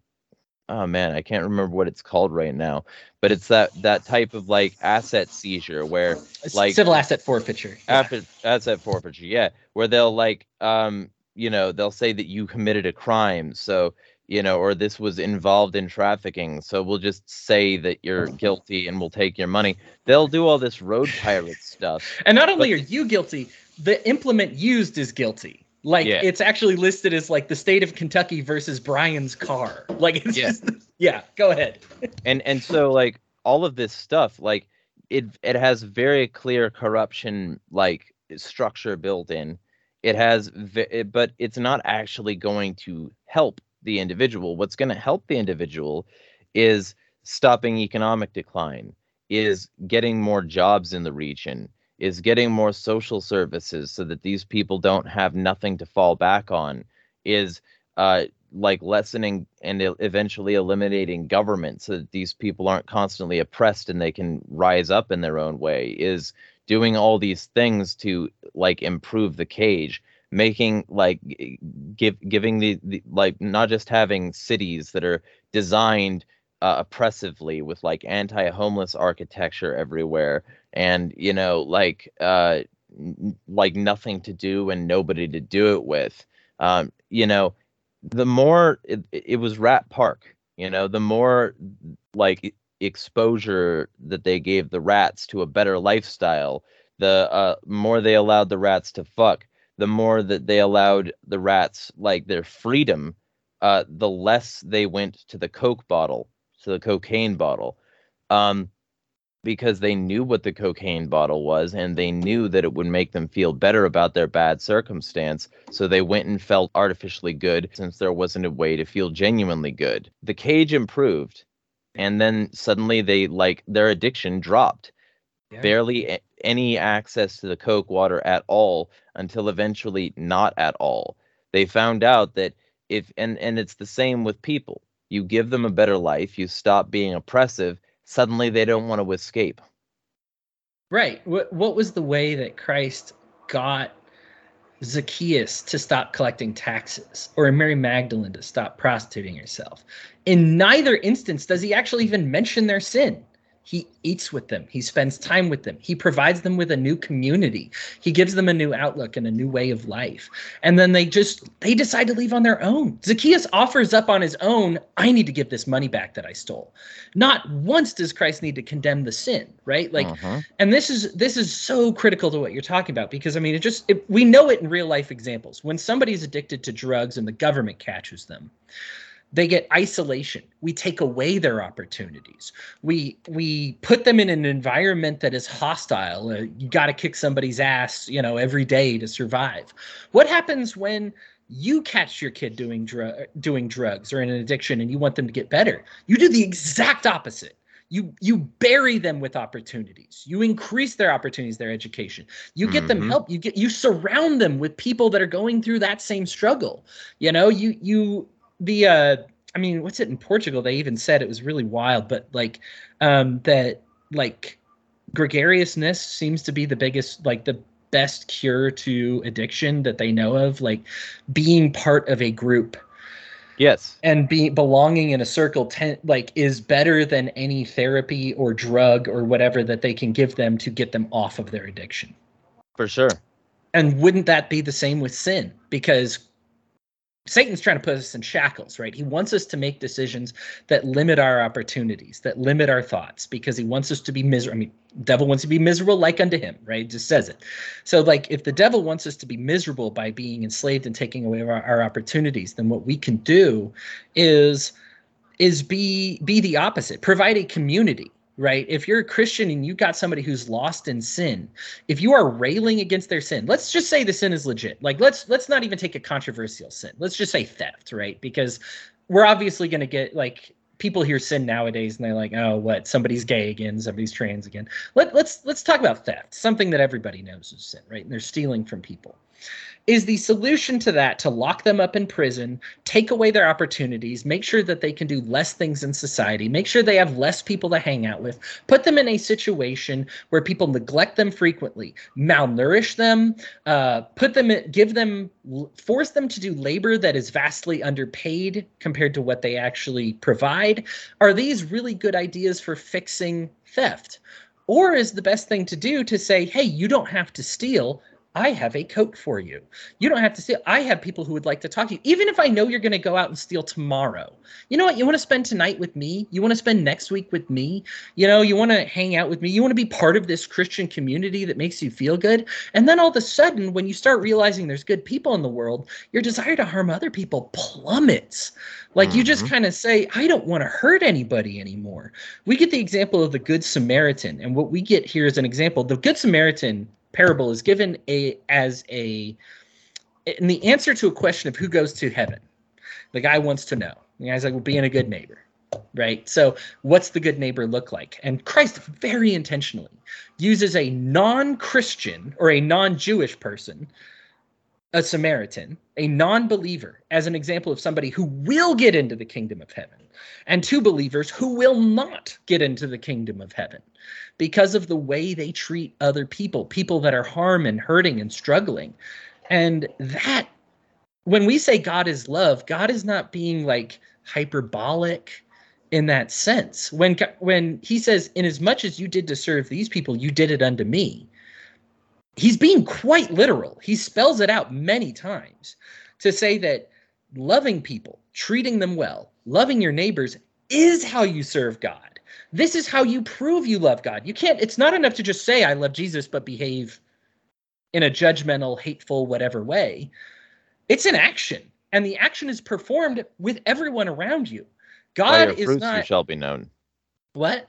B: oh man i can't remember what it's called right now but it's that that type of like asset seizure where like-
C: civil asset forfeiture. Yeah.
B: asset forfeiture yeah where they'll like um you know they'll say that you committed a crime so you know or this was involved in trafficking so we'll just say that you're guilty and we'll take your money they'll do all this road pirate stuff
C: And not only
B: But-
C: are you guilty, the implement used is guilty. Like
B: Yeah.
C: it's actually listed as like the state of Kentucky versus Brian's car. Like it's
B: Yeah.
C: just yeah, go ahead.
B: and and so like all of this stuff like it it has very clear corruption like structure built in it has it- but it's not actually going to help the individual what's going to help the individual is stopping economic decline is getting more jobs in the region is getting more social services so that these people don't have nothing to fall back on is uh like lessening and eventually eliminating government so that these people aren't constantly oppressed and they can rise up in their own way is doing all these things to like improve the cage making like give giving the, the like not just having cities that are designed uh, oppressively with like anti-homeless architecture everywhere and you know like uh like nothing to do and nobody to do it with um you know the more it, it was rat park you know the more like exposure that they gave the rats to a better lifestyle the uh more they allowed the rats to fuck the more that they allowed the rats like their freedom uh the less they went to the coke bottle to the cocaine bottle um because they knew what the cocaine bottle was and they knew that it would make them feel better about their bad circumstance. So they went and felt artificially good since there wasn't a way to feel genuinely good. The cage improved and then suddenly they like their addiction dropped.
C: Yeah.
B: Barely any access to the coke water at all until eventually not at all. They found out that if and and it's the same with people. You give them a better life, you stop being oppressive, suddenly they don't want to escape.
C: Right. What what was the way that Christ got Zacchaeus to stop collecting taxes or Mary Magdalene to stop prostituting herself? In neither instance does he actually even mention their sin. He eats with them. He spends time with them. He provides them with a new community. He gives them a new outlook and a new way of life. And then they just they decide to leave on their own. Zacchaeus offers up on his own, I need to give this money back that I stole. Not once does Christ need to condemn the sin, right? Like
B: Mhm.
C: and this is this is so critical to what you're talking about because i mean it just it, we know it in real life examples when somebody's addicted to drugs and the government catches them they get isolation. We take away their opportunities. We we put them in an environment that is hostile. Uh, you got to kick somebody's ass you know every day to survive. What happens when you catch your kid doing drug doing drugs or in an addiction and you want them to get better? You do the exact opposite. You you bury them with opportunities. You increase their opportunities their education. You get them
B: Mhm.
C: help. You get you surround them with people that are going through that same struggle. You know you you the uh i mean what's it in portugal they even said it was really wild but like um that like gregariousness seems to be the biggest like the best cure to addiction that they know of like being part of a group
B: Yes.
C: and be belonging in a circle ten, like is better than any therapy or drug or whatever that they can give them to get them off of their addiction
B: For sure.
C: and wouldn't that be the same with sin because satan's trying to put us in shackles right? He wants us to make decisions that limit our opportunities that limit our thoughts because he wants us to be miserable i mean devil wants to be miserable like unto him right? Just says it. So like if the devil wants us to be miserable by being enslaved and taking away our, our opportunities then what we can do is is be be the opposite. Provide a community right? If you're a christian and you've got somebody who's lost in sin if you are railing against their sin let's just say the sin is legit. Like let's let's not even take a controversial sin. Let's just say theft right? Because we're obviously going to get like people hear sin nowadays and they're like oh what? Somebody's gay again somebody's trans again. Let, let's let's talk about theft something that everybody knows is sin right? And they're stealing from people is the solution to that to lock them up in prison, take away their opportunities, make sure that they can do less things in society, make sure they have less people to hang out with, put them in a situation where people neglect them frequently, malnourish them, uh, put them, give them, force them to do labor that is vastly underpaid compared to what they actually provide? Are these really good ideas for fixing theft? Or is the best thing to do to say, hey, you don't have to steal. I have a coat for you. You don't have to steal. I have people who would like to talk to you, even if I know you're going to go out and steal tomorrow. You know what? You want to spend tonight with me? You want to spend next week with me? You know, you want to hang out with me? You want to be part of this Christian community that makes you feel good? And then all of a sudden, when you start realizing there's good people in the world, your desire to harm other people plummets. Like you just
B: Mhm.
C: kind of say, I don't want to hurt anybody anymore. We get the example of the Good Samaritan. And what we get here is an example. The Good Samaritan parable is given a as a in the answer to a question of who goes to heaven. The guy wants to know. The guy's like, well, being a good neighbor. Right. So what's the good neighbor look like? And Christ very intentionally uses a non-Christian or a non-Jewish person, a Samaritan, a non-believer, as an example of somebody who will get into the kingdom of heaven, and two believers who will not get into the kingdom of heaven because of the way they treat other people, people that are harm and hurting and struggling. And that, when we say God is love, God is not being like hyperbolic in that sense. When when he says, "In as much as you did to serve these people, you did it unto me," he's being quite literal. He spells it out many times to say that loving people, treating them well, loving your neighbors is how you serve God. This is how you prove you love God. You can't, it's not enough to just say, I love Jesus, but behave in a judgmental, hateful, whatever way. It's an action, and the action is performed with everyone around you. God By
B: your
C: is
B: fruits you
C: not
B: shall be known.
C: what?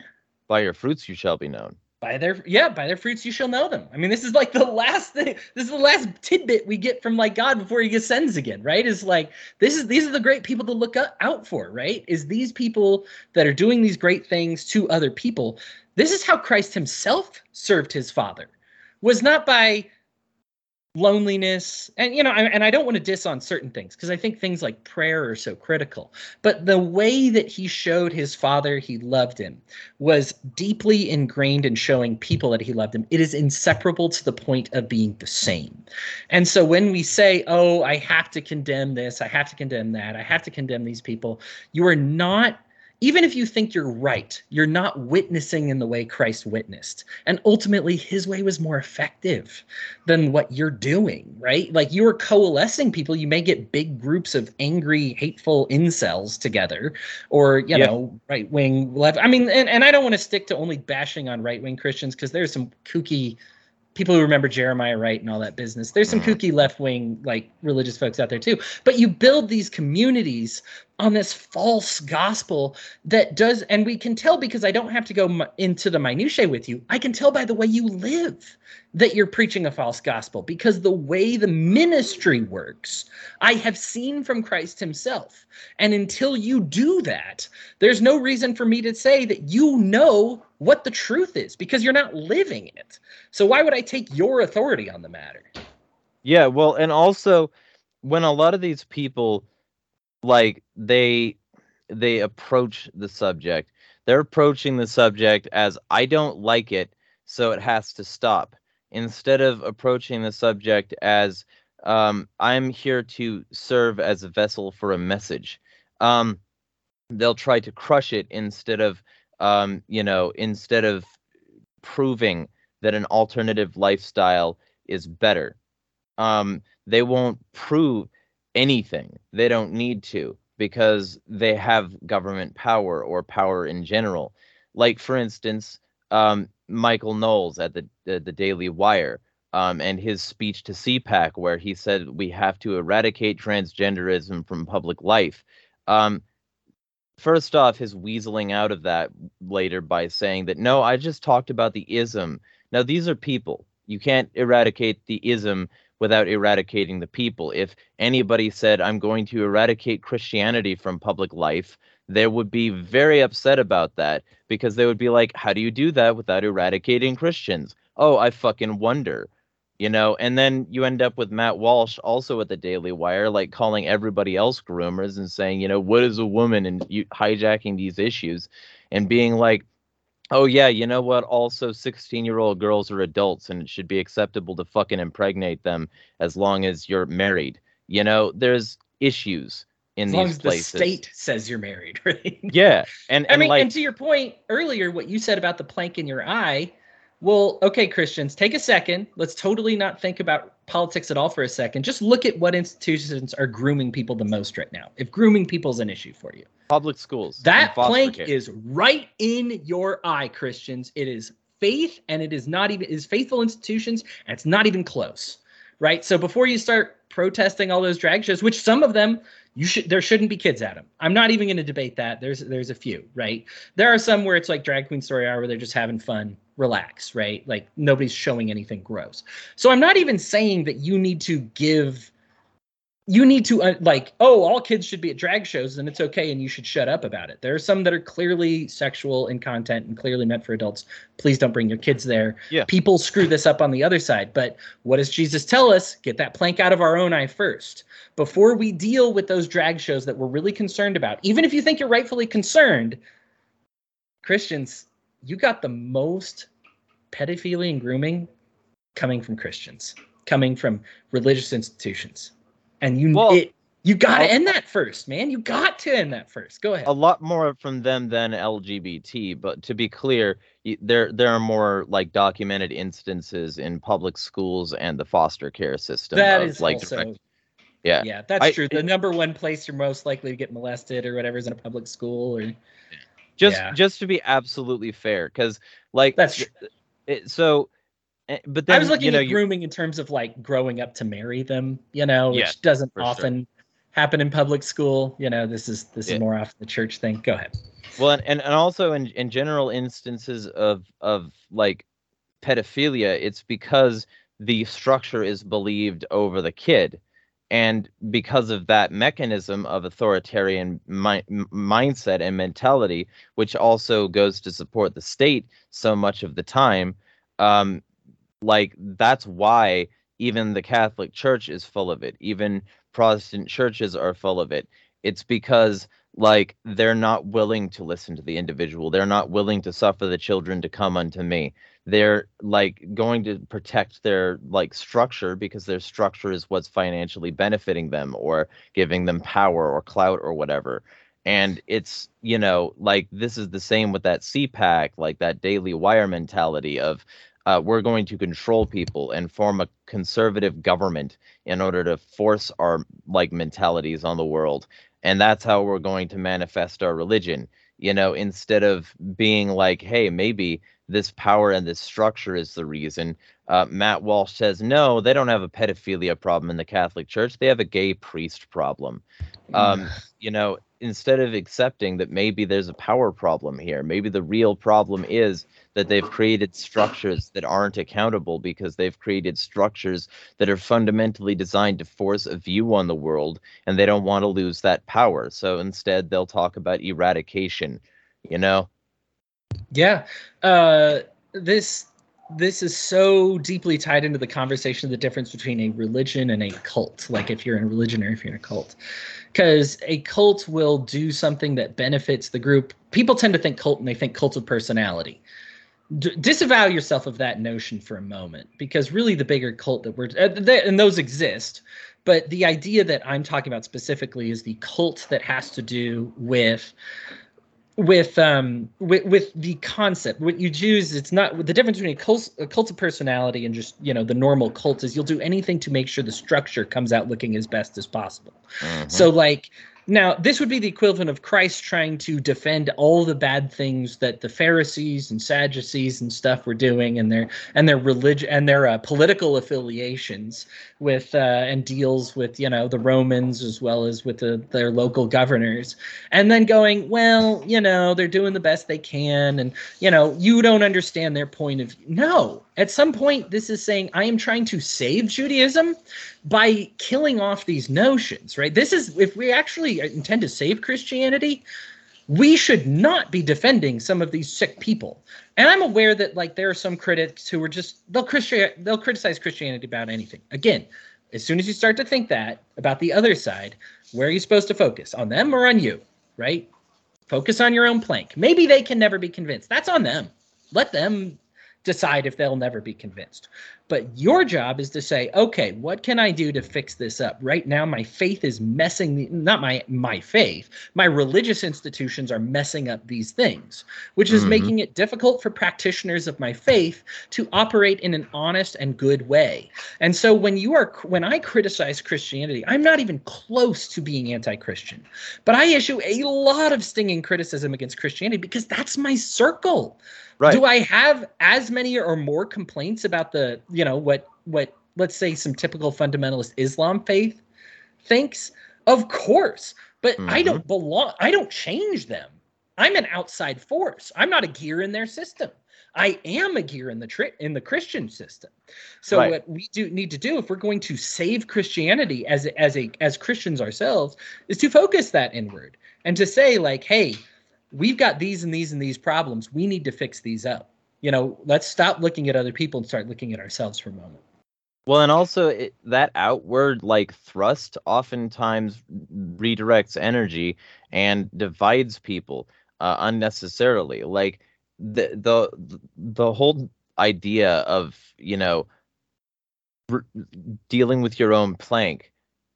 B: By your fruits you shall be known.
C: By their yeah by their fruits you shall know them. I mean this is like the last thing this is the last tidbit we get from like god before he ascends again right? Is like this is these are the great people to look out for right? Is these people that are doing these great things to other people. This is how christ himself served his father. Was not by loneliness and you know and i don't want to diss on certain things because i think things like prayer are so critical. But the way that he showed his father he loved him was deeply ingrained in showing people that he loved him. It is inseparable to the point of being the same. And so when we say oh i have to condemn this i have to condemn that i have to condemn these people you are not even if you think you're right, you're not witnessing in the way Christ witnessed. And ultimately, his way was more effective than what you're doing, right? Like you are coalescing people. You may get big groups of angry, hateful incels together, or, you
B: Yeah.
C: know, right wing left. I mean, and, and I don't want to stick to only bashing on right wing Christians because there's some kooky people who remember Jeremiah Wright and all that business. There's some mm-hmm. kooky left wing like religious folks out there too. But you build these communities on this false gospel that does, and we can tell because I don't have to go m- into the minutiae with you. I can tell by the way you live that you're preaching a false gospel because the way the ministry works, I have seen from Christ Himself. And until you do that, there's no reason for me to say that you know what the truth is because you're not living it. So why would I take your authority on the matter?
B: Yeah, well, and also when a lot of these people like they they approach the subject, they're approaching the subject as I don't like it, so it has to stop. Instead of approaching the subject as um, I'm here to serve as a vessel for a message. Um, they'll try to crush it instead of um, you know, instead of proving that an alternative lifestyle is better. Um, they won't prove anything. They don't need to because they have government power or power in general. Like, for instance, um, Michael Knowles at the, the, the Daily Wire um, and his speech to CPAC, where he said we have to eradicate transgenderism from public life. Um, first off, his weaseling out of that later by saying that no, I just talked about the ism. Now, these are people. You can't eradicate the ism without eradicating the people. If anybody said, I'm going to eradicate Christianity from public life, they would be very upset about that because they would be like, How do you do that without eradicating Christians? Oh, I fucking wonder. You know, and then you end up with Matt Walsh also at the Daily Wire, like calling everybody else groomers and saying, you know, what is a woman and you hijacking these issues and being like, oh yeah, you know what? Also, 16 year old girls are adults and it should be acceptable to fucking impregnate them as long as you're married. You know, there's issues in
C: As
B: these
C: long as
B: places.
C: the state says you're married, right?
B: Yeah, and
C: I
B: and
C: mean,
B: like
C: and to your point earlier, what you said about the plank in your eye. Well, okay, Christians, take a second. Let's totally not think about politics at all for a second. Just look at what institutions are grooming people the most right now. If grooming people is an issue for you,
B: public schools.
C: that plank
B: care.
C: is right in your eye, Christians. It is faith, and it is not even is faithful institutions, and it's not even close, right? So before you start protesting all those drag shows, which some of them you should there shouldn't be kids at them. I'm not even going to debate that. There's there's a few, right? There are some where it's like drag queen story hour where they're just having fun, relax, right? Like nobody's showing anything gross. So I'm not even saying that you need to give you need to uh, like oh all kids should be at drag shows and it's okay and you should shut up about it there are some that are clearly sexual in content and clearly meant for adults please don't bring your kids there
B: Yeah.
C: people screw this up on the other side but what does jesus tell us get that plank out of our own eye first before we deal with those drag shows that we're really concerned about even if you think you're rightfully concerned christians you got the most pedophilia and grooming coming from christians coming from religious institutions and you
B: Well,
C: it, you got to end that first man you got to end that first go ahead
B: a lot more from them than LGBT. But to be clear, there there are more like documented instances in public schools and the foster care system.
C: that
B: of,
C: is
B: like
C: also
B: direct- yeah.
C: yeah that's
B: I-
C: true the number one place you're most likely to get molested or whatever is in a public school or
B: just
C: yeah.
B: just to be absolutely fair, because like
C: that's true
B: it, so. eh, But then
C: i was looking
B: you know
C: at grooming in terms of like growing up to marry them you know which
B: Yes,
C: doesn't
B: for sure.
C: often happen in public school you know this is this
B: Yeah.
C: is more off the church thing go ahead
B: well and, and, and also in, in general instances of of like pedophilia it's because the structure is believed over the kid and because of that mechanism of authoritarian mi- mindset and mentality which also goes to support the state so much of the time um like that's why even the catholic church is full of it. Even protestant churches are full of it. It's because like they're not willing to listen to the individual. They're not willing to suffer the children to come unto me they're like going to protect their like structure because their structure is what's financially benefiting them or giving them power or clout or whatever. And it's you know like this is the same with that cpac like that daily wire mentality of uh, we're going to control people and form a conservative government in order to force our like mentalities on the world. And that's how we're going to manifest our religion. You know instead of being like hey maybe this power and this structure is the reason. Uh, Matt Walsh says, no, they don't have a pedophilia problem in the Catholic Church. They have a gay priest problem. Um, you know, instead of accepting that maybe there's a power problem here, maybe the real problem is that they've created structures that aren't accountable because they've created structures that are fundamentally designed to force a view on the world and they don't want to lose that power. So instead, they'll talk about eradication, you know?
C: Yeah. Uh, this this is so deeply tied into the conversation of the difference between a religion and a cult like if you're in a religion or if you're in a cult. Because a cult will do something that benefits the group. People tend to think cult and they think cult of personality. D- disavow yourself of that notion for a moment because really the bigger cult that we're uh, and those exist but the idea that i'm talking about specifically is the cult that has to do with with um with, with the concept what you choose it's not the difference between a cult, a cult of personality and just you know the normal cult is you'll do anything to make sure the structure comes out looking as best as possible
B: Mhm.
C: so like now this would be the equivalent of christ trying to defend all the bad things that the pharisees and sadducees and stuff were doing and their and their religion and their uh, political affiliations with uh, and deals with you know the romans as well as with the, their local governors. And then going well you know they're doing the best they can and you know you don't understand their point of view. No at some point this is saying i am trying to save judaism by killing off these notions right? This is if we actually intend to save christianity we should not be defending some of these sick people. And i'm aware that like there are some critics who are just they'll christian they'll criticize christianity about anything. Again as soon as you start to think that about the other side where are you supposed to focus? On them or on you right? Focus on your own plank. Maybe they can never be convinced. That's on them. Let them decide if they'll never be convinced but your job is to say okay what can i do to fix this up right now my faith is messing the, not my my faith my religious institutions are messing up these things which is
B: Mhm.
C: making it difficult for practitioners of my faith to operate in an honest and good way and so when you are when i criticize christianity i'm not even close to being anti-christian but i issue a lot of stinging criticism against christianity because that's my circle
B: Right.
C: do I have as many or more complaints about the, you know, what what let's say some typical fundamentalist Islam faith thinks? Of course. But I
B: Mhm.
C: don't belong I don't change them. I'm an outside force. I'm not a gear in their system. I am a gear in the tri- in the Christian system. So
B: Right.
C: what we do need to do if we're going to save Christianity as a, as a as Christians ourselves is to focus that inward and to say like, hey, we've got these and these and these problems. We need to fix these up. You know, let's stop looking at other people and start looking at ourselves for a moment.
B: Well, and also it, that outward like thrust oftentimes redirects energy and divides people uh, unnecessarily. Like the the the whole idea of you know r- dealing with your own plank,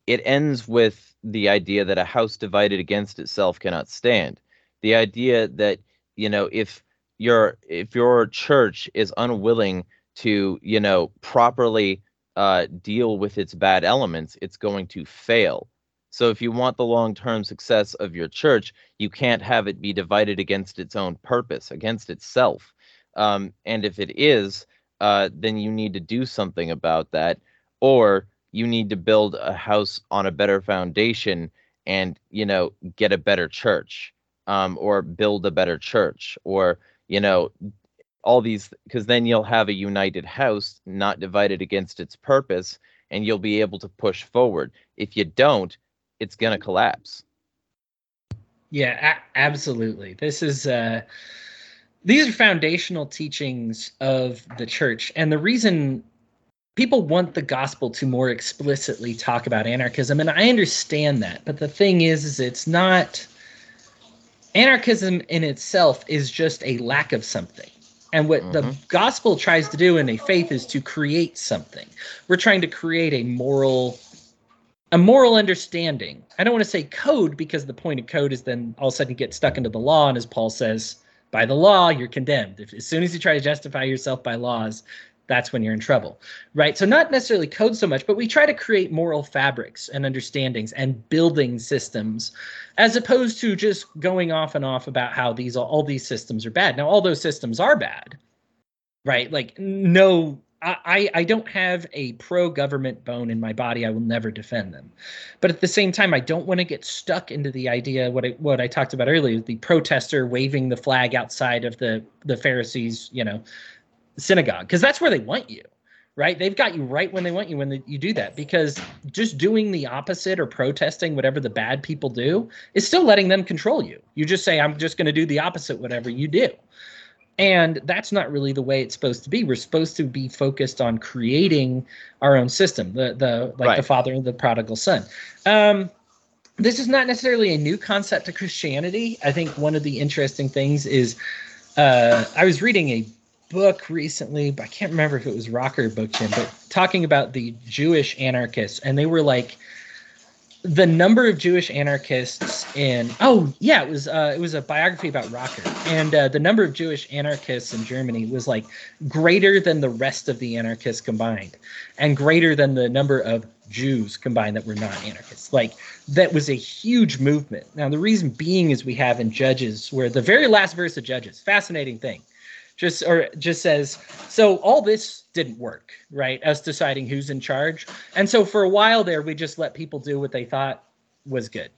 B: it ends with the idea that a house divided against itself cannot stand. The idea that you know if your if your church is unwilling to you know properly uh, deal with its bad elements, it's going to fail. So if you want the long-term success of your church, you can't have it be divided against its own purpose, against itself. Um, and if it is, uh, then you need to do something about that, or you need to build a house on a better foundation and you know get a better church, um, or build a better church, or you know all these because then you'll have a united house not divided against its purpose and you'll be able to push forward if you don't it's going to collapse
C: Yeah, a- absolutely. This is uh these are foundational teachings of the church and the reason people want the gospel to more explicitly talk about anarchism and I understand that, but the thing is is it's not anarchism in itself is just a lack of something. And what the
B: Mhm.
C: gospel tries to do in a faith is to create something. We're trying to create a moral a moral understanding. I don't want to say code because the point of code is then all of a sudden you get stuck into the law. And as Paul says, by the law, you're condemned. If, as soon as you try to justify yourself by laws, that's when you're in trouble, right? So, not necessarily code so much, but we try to create moral fabrics and understandings and building systems as opposed to just going off and off about how these all these systems are bad. Now, all those systems are bad. right? Like no I, I don't have a pro government bone in my body. I will never defend them. But at the same time, I don't want to get stuck into the idea what I what I talked about earlier, the protester waving the flag outside of the the Pharisees, you know, synagogue, because that's where they want you, right? They've got you right when they want you when the, you do that. Because just doing the opposite or protesting whatever the bad people do is still letting them control you. You just say, I'm just going to do the opposite, whatever you do and that's not really the way it's supposed to be we're supposed to be focused on creating our own system the the like right. the father and the prodigal son um, this is not necessarily a new concept to christianity i think one of the interesting things is uh, i was reading a book recently but i can't remember if it was rocker book Jim, but talking about the jewish anarchists and they were like the number of Jewish anarchists in oh yeah it was uh, it was a biography about Rocker and uh, the number of Jewish anarchists in Germany was like greater than the rest of the anarchists combined and greater than the number of Jews combined that were not anarchists. Like that was a huge movement. Now the reason being is we have in Judges where the very last verse of Judges fascinating thing just or just says so all this didn't work right us deciding who's in charge. And so for a while there we just let people do what they thought was good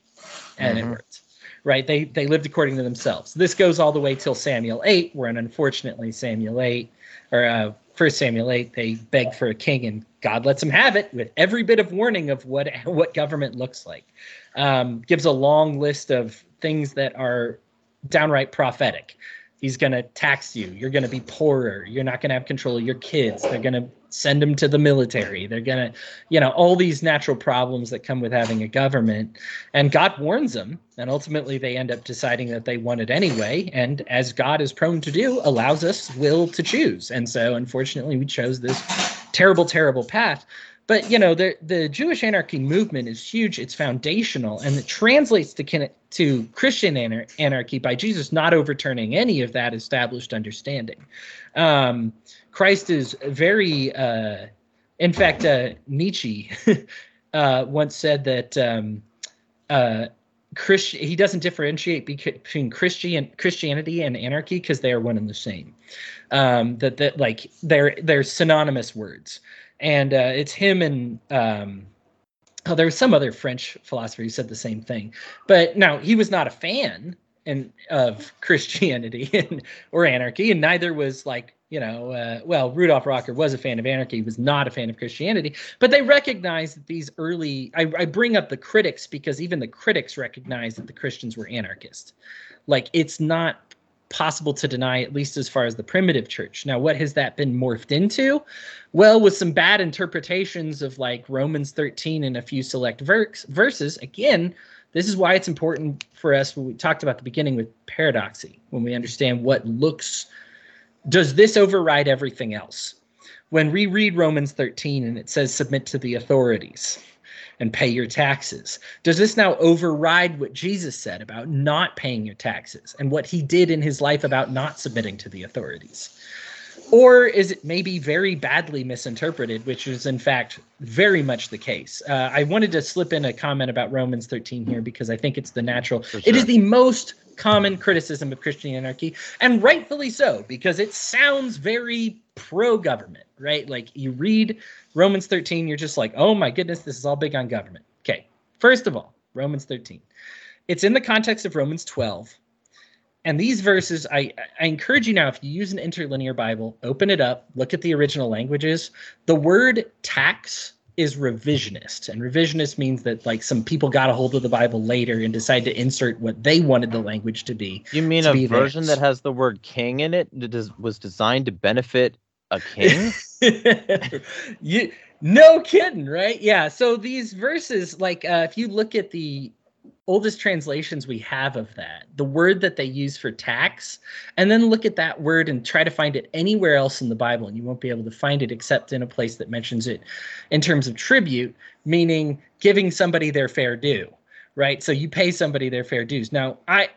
C: and mm-hmm. it worked right? They they lived according to themselves. This goes all the way till samuel 8 where unfortunately samuel 8 or uh, first samuel 8 they beg for a king and god lets them have it with every bit of warning of what what government looks like. Um, gives a long list of things that are downright prophetic he's going to tax you. You're going to be poorer. You're not going to have control of your kids. They're going to send them to the military. They're going to you know all these natural problems that come with having a government. And god warns them and ultimately they end up deciding that they want it anyway. And as god is prone to do allows us will to choose. And so unfortunately we chose this terrible terrible path but you know the the Jewish anarchy movement is huge. It's foundational, and it translates to to Christian anar- anarchy by Jesus not overturning any of that established understanding. Um, Christ is very, uh, in fact, uh, Nietzsche uh, once said that. Um, uh, Christ, he doesn't differentiate between Christian Christianity and anarchy because they are one and the same. Um, that that like they're they're synonymous words and uh, it's him and um, oh, there was some other French philosopher who said the same thing. But now he was not a fan and of Christianity and, or anarchy, and neither was like you know, uh, well, Rudolf Rocker was a fan of anarchy, was not a fan of Christianity, but they recognized that these early, I, I bring up the critics because even the critics recognized that the Christians were anarchists. Like, it's not possible to deny, at least as far as the primitive church. Now, what has that been morphed into? Well, with some bad interpretations of like Romans 13 and a few select verse, verses, again, this is why it's important for us when we talked about the beginning with paradoxy, when we understand what looks, does this override everything else? When we read Romans 13 and it says submit to the authorities, and pay your taxes? Does this now override what Jesus said about not paying your taxes and what he did in his life about not submitting to the authorities? Or is it maybe very badly misinterpreted, which is in fact very much the case? Uh, I wanted to slip in a comment about Romans 13 here because I think it's the natural. Sure. It is the most common criticism of Christian anarchy, and rightfully so, because it sounds very pro government, right? Like you read Romans 13, you're just like, oh my goodness, this is all big on government. Okay, first of all, Romans 13. It's in the context of Romans 12. And these verses, I, I encourage you now, if you use an interlinear Bible, open it up, look at the original languages. The word tax is revisionist. And revisionist means that like some people got a hold of the Bible later and decided to insert what they wanted the language to be.
B: You mean a version theirs. that has the word king in it that was designed to benefit a king?
C: you no kidding, right? Yeah. So these verses, like uh, if you look at the oldest translations we have of that, the word that they use for tax, and then look at that word and try to find it anywhere else in the Bible, and you won't be able to find it except in a place that mentions it in terms of tribute, meaning giving somebody their fair due, right? So you pay somebody their fair dues. Now, I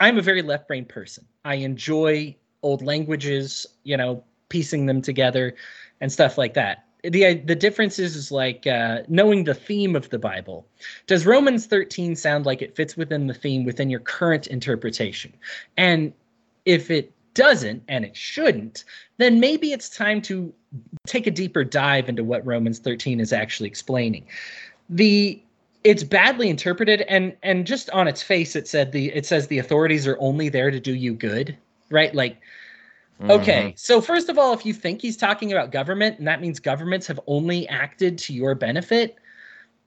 C: I'm a very left brain person. I enjoy old languages, you know, piecing them together and stuff like that the the difference is, is like uh, knowing the theme of the Bible. Does Romans 13 sound like it fits within the theme within your current interpretation? And if it doesn't and it shouldn't, then maybe it's time to take a deeper dive into what Romans 13 is actually explaining. The it's badly interpreted and and just on its face it said the it says the authorities are only there to do you good, right? Like Okay, mm-hmm. so first of all, if you think he's talking about government and that means governments have only acted to your benefit,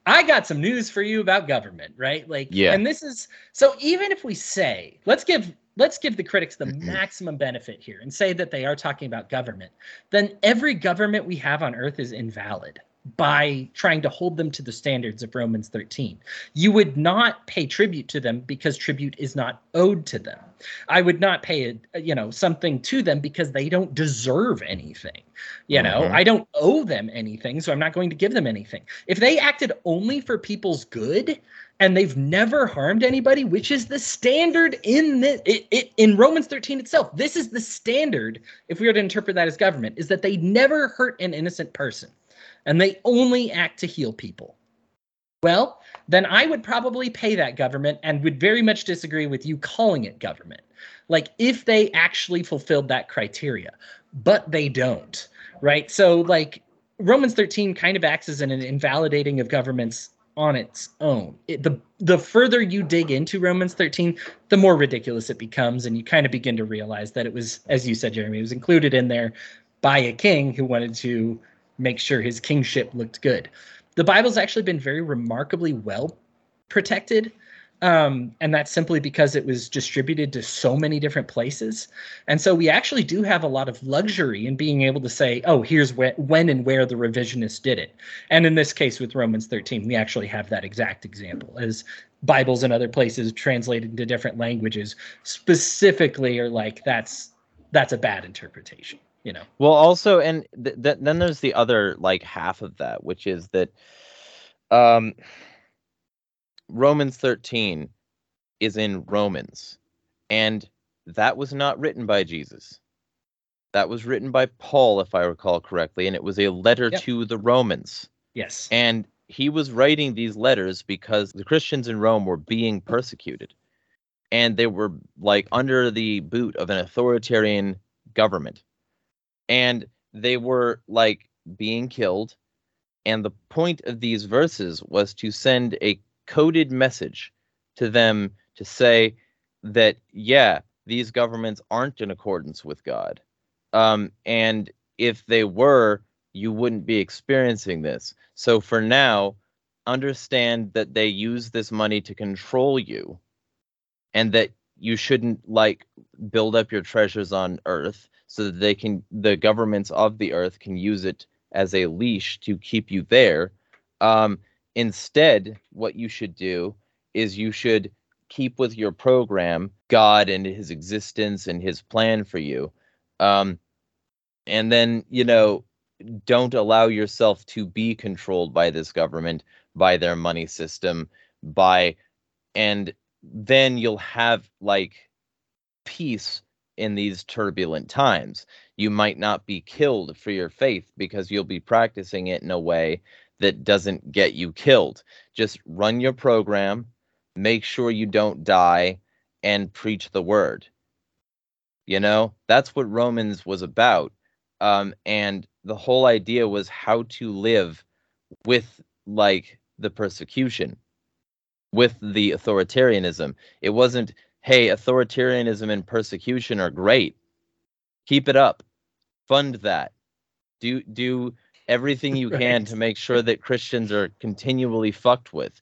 C: I got some news for you about government, right? Like, yeah. And this is so even if we say, let's give let's give the critics the mm-hmm. maximum benefit here and say that they are talking about government, then every government we have on earth is invalid by trying to hold them to the standards of Romans 13. You would not pay tribute to them because tribute is not owed to them. I would not pay a, you know something to them because they don't deserve anything. You know, mm-hmm. I don't owe them anything, so I'm not going to give them anything. If they acted only for people's good and they've never harmed anybody, which is the standard in the it, it, in Romans 13 itself. This is the standard if we were to interpret that as government is that they never hurt an innocent person and they only act to heal people. Well, then I would probably pay that government and would very much disagree with you calling it government. Like if they actually fulfilled that criteria, but they don't, right? So, like Romans 13 kind of acts as an invalidating of governments on its own. It, the the further you dig into Romans 13, the more ridiculous it becomes, and you kind of begin to realize that it was, as you said, Jeremy, it was included in there by a king who wanted to make sure his kingship looked good. The Bible's actually been very remarkably well protected. Um, and that's simply because it was distributed to so many different places. And so we actually do have a lot of luxury in being able to say, oh, here's wh- when and where the revisionists did it. And in this case with Romans 13, we actually have that exact example as Bibles in other places translated into different languages specifically are like, that's that's a bad interpretation you know.
B: Well, also, and th- th- then there's the other like half of that, which is that um, Romans 13 is in Romans, and that was not written by Jesus. That was written by Paul, if I recall correctly, and it was a letter yep. to the Romans.
C: Yes.
B: And he was writing these letters because the Christians in Rome were being persecuted. And they were like under the boot of an authoritarian government and they were like being killed. And the point of these verses was to send a coded message to them to say that, yeah, these governments aren't in accordance with God. Um, and if they were, you wouldn't be experiencing this. So for now, understand that they use this money to control you and that you shouldn't like build up your treasures on earth so that they can the governments of the earth can use it as a leash to keep you there. Um, instead, what you should do is you should keep with your program God and His existence and His plan for you, um, and then you know don't allow yourself to be controlled by this government, by their money system, by and then you'll have like peace in these turbulent times. You might not be killed for your faith because you'll be practicing it in a way that doesn't get you killed. Just run your program, make sure you don't die, and preach the word. You know, that's what Romans was about. Um, and the whole idea was how to live with like the persecution, with the authoritarianism. It wasn't hey, authoritarianism and persecution are great. Keep it up. Fund that. Do do everything you can right. to make sure that Christians are continually fucked with.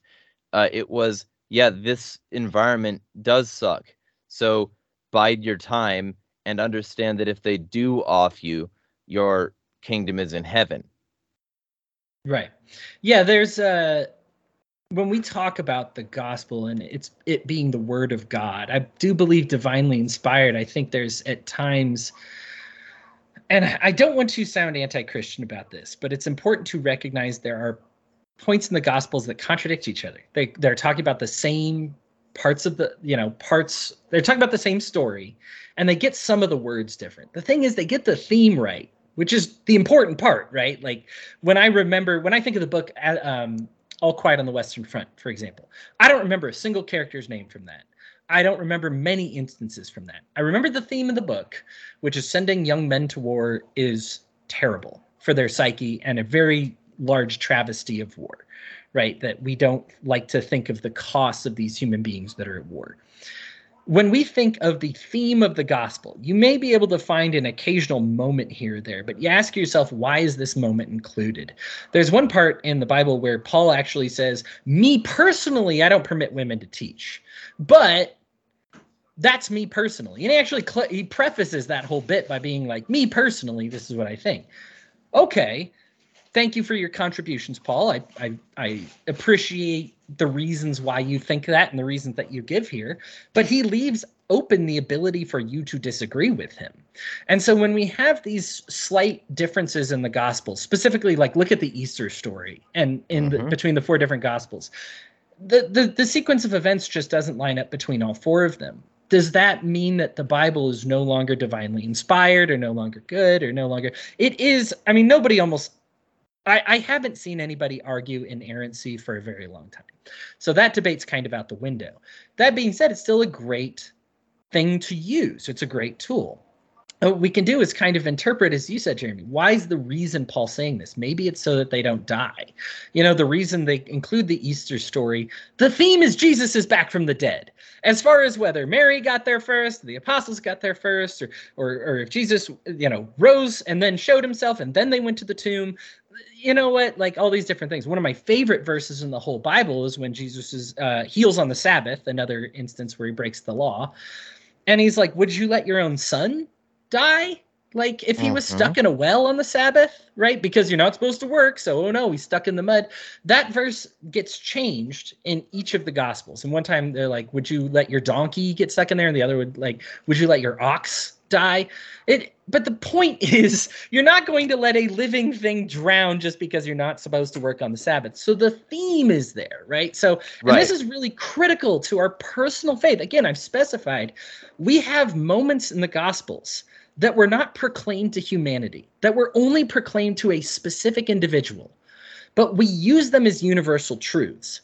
B: Uh, it was yeah, this environment does suck. So bide your time and understand that if they do off you, your kingdom is in heaven.
C: Right. Yeah, there's a when we talk about the gospel and it's it being the word of God, I do believe divinely inspired. I think there's at times and I don't want to sound anti-Christian about this, but it's important to recognize there are points in the gospels that contradict each other. They they're talking about the same parts of the, you know, parts they're talking about the same story and they get some of the words different. The thing is they get the theme right, which is the important part, right? Like when I remember when I think of the book um All Quiet on the Western Front, for example. I don't remember a single character's name from that. I don't remember many instances from that. I remember the theme of the book, which is sending young men to war is terrible for their psyche and a very large travesty of war, right? That we don't like to think of the costs of these human beings that are at war when we think of the theme of the gospel, you may be able to find an occasional moment here or there, but you ask yourself, why is this moment included? There's one part in the Bible where Paul actually says, Me personally, I don't permit women to teach, but that's me personally. And he actually cl- he prefaces that whole bit by being like, Me personally, this is what I think. Okay, thank you for your contributions, Paul. I, I, I appreciate the reasons why you think that and the reasons that you give here, but he leaves open the ability for you to disagree with him. And so when we have these slight differences in the gospels, specifically like look at the Easter story and in mm-hmm. the, between the four different gospels, the, the the sequence of events just doesn't line up between all four of them. Does that mean that the Bible is no longer divinely inspired or no longer good or no longer it is I mean nobody almost I, I haven't seen anybody argue inerrancy for a very long time. So that debate's kind of out the window. That being said, it's still a great thing to use. It's a great tool. What we can do is kind of interpret, as you said, Jeremy, why is the reason Paul saying this? Maybe it's so that they don't die. You know, the reason they include the Easter story, the theme is Jesus is back from the dead. As far as whether Mary got there first, the apostles got there first, or or, or if Jesus, you know, rose and then showed himself and then they went to the tomb, you know what? Like all these different things. One of my favorite verses in the whole Bible is when Jesus is uh, heals on the Sabbath. Another instance where he breaks the law, and he's like, "Would you let your own son die? Like if he was mm-hmm. stuck in a well on the Sabbath, right? Because you're not supposed to work. So oh no, he's stuck in the mud. That verse gets changed in each of the Gospels. And one time they're like, "Would you let your donkey get stuck in there?" And the other would like, "Would you let your ox die. It but the point is you're not going to let a living thing drown just because you're not supposed to work on the Sabbath. So the theme is there, right? So and right. this is really critical to our personal faith. Again, I've specified we have moments in the gospels that were not proclaimed to humanity, that were only proclaimed to a specific individual. But we use them as universal truths.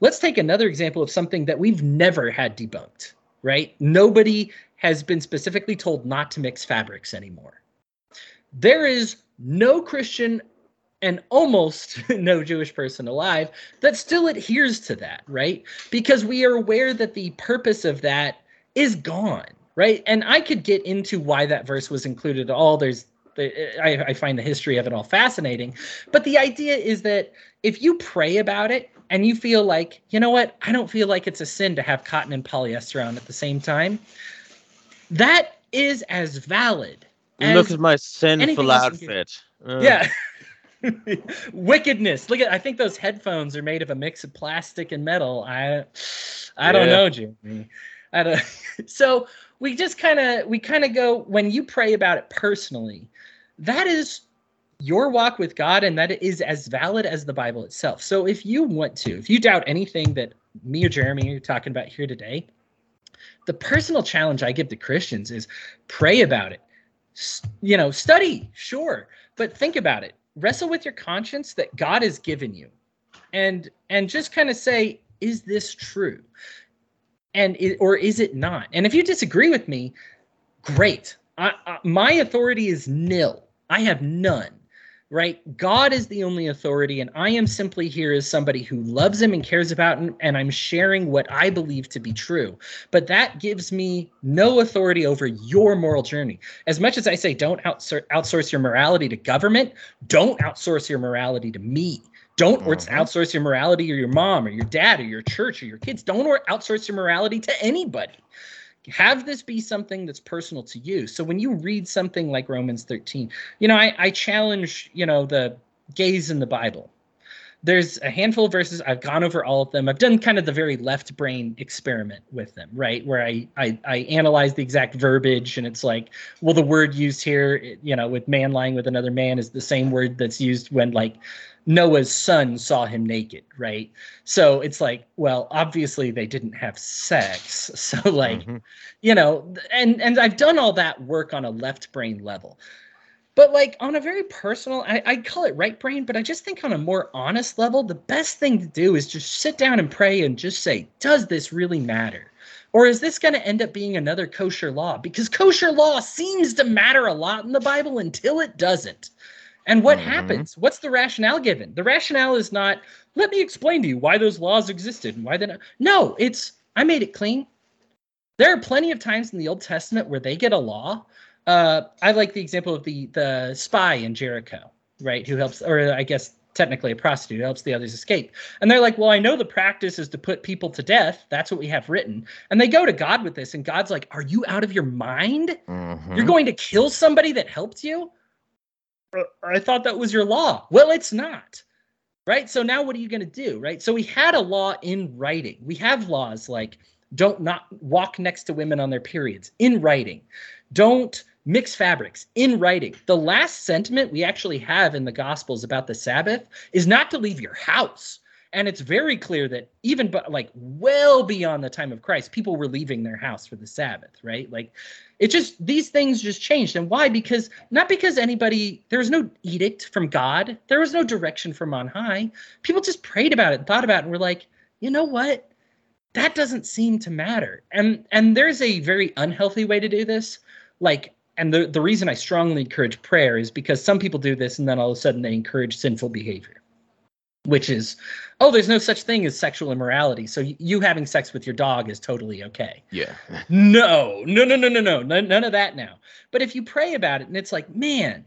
C: Let's take another example of something that we've never had debunked, right? Nobody has been specifically told not to mix fabrics anymore. There is no Christian and almost no Jewish person alive that still adheres to that, right? Because we are aware that the purpose of that is gone, right? And I could get into why that verse was included at all. There's I, I, find the history of it all fascinating. But the idea is that if you pray about it and you feel like, you know what, I don't feel like it's a sin to have cotton and polyester on at the same time, that is as valid.
B: As Look at my sinful outfit.
C: Uh. Yeah. Wickedness. Look at I think those headphones are made of a mix of plastic and metal. I I yeah. don't know, Jimmy. I don't so we just kind of we kind of go when you pray about it personally, that is your walk with God and that is as valid as the Bible itself. So if you want to, if you doubt anything that me or Jeremy are talking about here today, the personal challenge I give to Christians is pray about it. You know, study, sure, but think about it. Wrestle with your conscience that God has given you. And and just kind of say, is this true? And it, or is it not? And if you disagree with me, great. I, I, my authority is nil. I have none right? God is the only authority, and I am simply here as somebody who loves him and cares about him, and I'm sharing what I believe to be true. But that gives me no authority over your moral journey. As much as I say, don't outsource your morality to government, don't outsource your morality to me. Don't mm-hmm. outsource your morality or your mom or your dad or your church or your kids. Don't outsource your morality to anybody have this be something that's personal to you. So when you read something like romans 13 you know i, I challenge you know the gays in the bible. There's a handful of verses. I've gone over all of them. I've done kind of the very left brain experiment with them right? Where i i, I analyze the exact verbiage and it's like well the word used here you know with man lying with another man is the same word that's used when like Noah's son saw him naked, right? So it's like, well, obviously they didn't have sex. So like, mm-hmm. you know, and and I've done all that work on a left brain level. But like on a very personal, I, I call it right brain, but I just think on a more honest level, the best thing to do is just sit down and pray and just say, does this really matter? Or is this going to end up being another kosher law? Because kosher law seems to matter a lot in the Bible until it doesn't. And what
B: Mhm.
C: happens? What's the rationale given? The rationale is not, let me explain to you why those laws existed and why they not. No, it's, I made it clean. There are plenty of times in the Old Testament where they get a law. Uh, I like the example of the the spy in Jericho, right? Who helps, or I guess technically a prostitute helps the others escape. And they're like, well, I know the practice is to put people to death. That's what we have written. And they go to God with this, and God's like, are you out of your mind?
B: Mhm.
C: You're going to kill somebody that helped you? I thought that was your law. Well, it's not. Right? So now what are you going to do? Right? So we had a law in writing. We have laws like don't not walk next to women on their periods in writing. Don't mix fabrics in writing. The last sentiment we actually have in the gospels about the Sabbath is not to leave your house. And it's very clear that even but like well beyond the time of Christ, people were leaving their house for the Sabbath, right? Like it just these things just changed. And why? Because not because anybody there was no edict from God, there was no direction from on high. People just prayed about it and thought about it and were like, you know what? That doesn't seem to matter. And and there's a very unhealthy way to do this. Like and the, the reason I strongly encourage prayer is because some people do this and then all of a sudden they encourage sinful behavior, which is, oh, there's no such thing as sexual immorality. So you having sex with your dog is totally okay.
B: Yeah.
C: No, no, no, no, no, no, none, none of that now. But if you pray about it and it's like, man,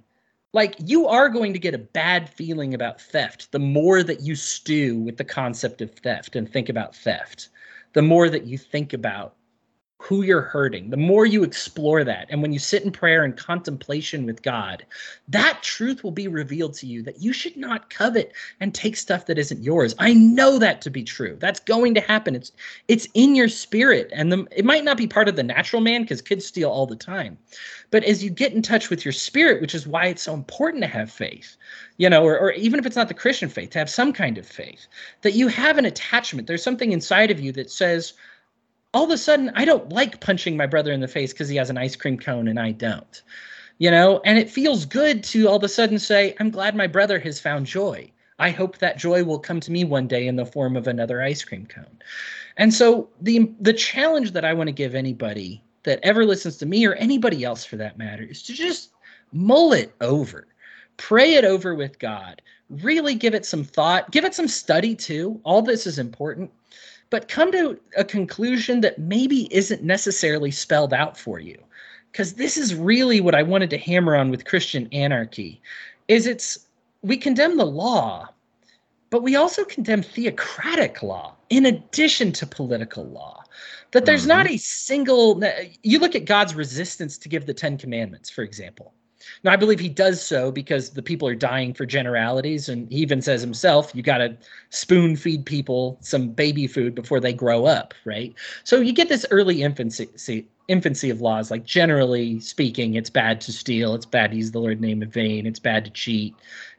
C: like you are going to get a bad feeling about theft the more that you stew with the concept of theft and think about theft, the more that you think about who you're hurting, the more you explore that. And when you sit in prayer and contemplation with God, that truth will be revealed to you that you should not covet and take stuff that isn't yours. I know that to be true. That's going to happen. It's it's in your spirit. And the, it might not be part of the natural man because kids steal all the time. But as you get in touch with your spirit, which is why it's so important to have faith, you know, or, or even if it's not the Christian faith, to have some kind of faith, that you have an attachment. There's something inside of you that says, all of a sudden I don't like punching my brother in the face because he has an ice cream cone and I don't. You know, and it feels good to all of a sudden say, I'm glad my brother has found joy. I hope that joy will come to me one day in the form of another ice cream cone. And so the the challenge that I want to give anybody that ever listens to me or anybody else for that matter is to just mull it over. Pray it over with God. Really give it some thought, give it some study too. All this is important but come to a conclusion that maybe isn't necessarily spelled out for you. Because this is really what i wanted to hammer on with christian anarchy is it's we condemn the law but we also condemn theocratic law in addition to political law. That there's not mm-hmm. a single you look at god's resistance to give the 10 commandments for example now, I believe he does so because the people are dying for generalities, and he even says himself, "You got to spoon feed people some baby food before they grow up." Right. So you get this early infancy infancy of laws. Like generally speaking, it's bad to steal, it's bad to use the Lord's name in vain, it's bad to cheat,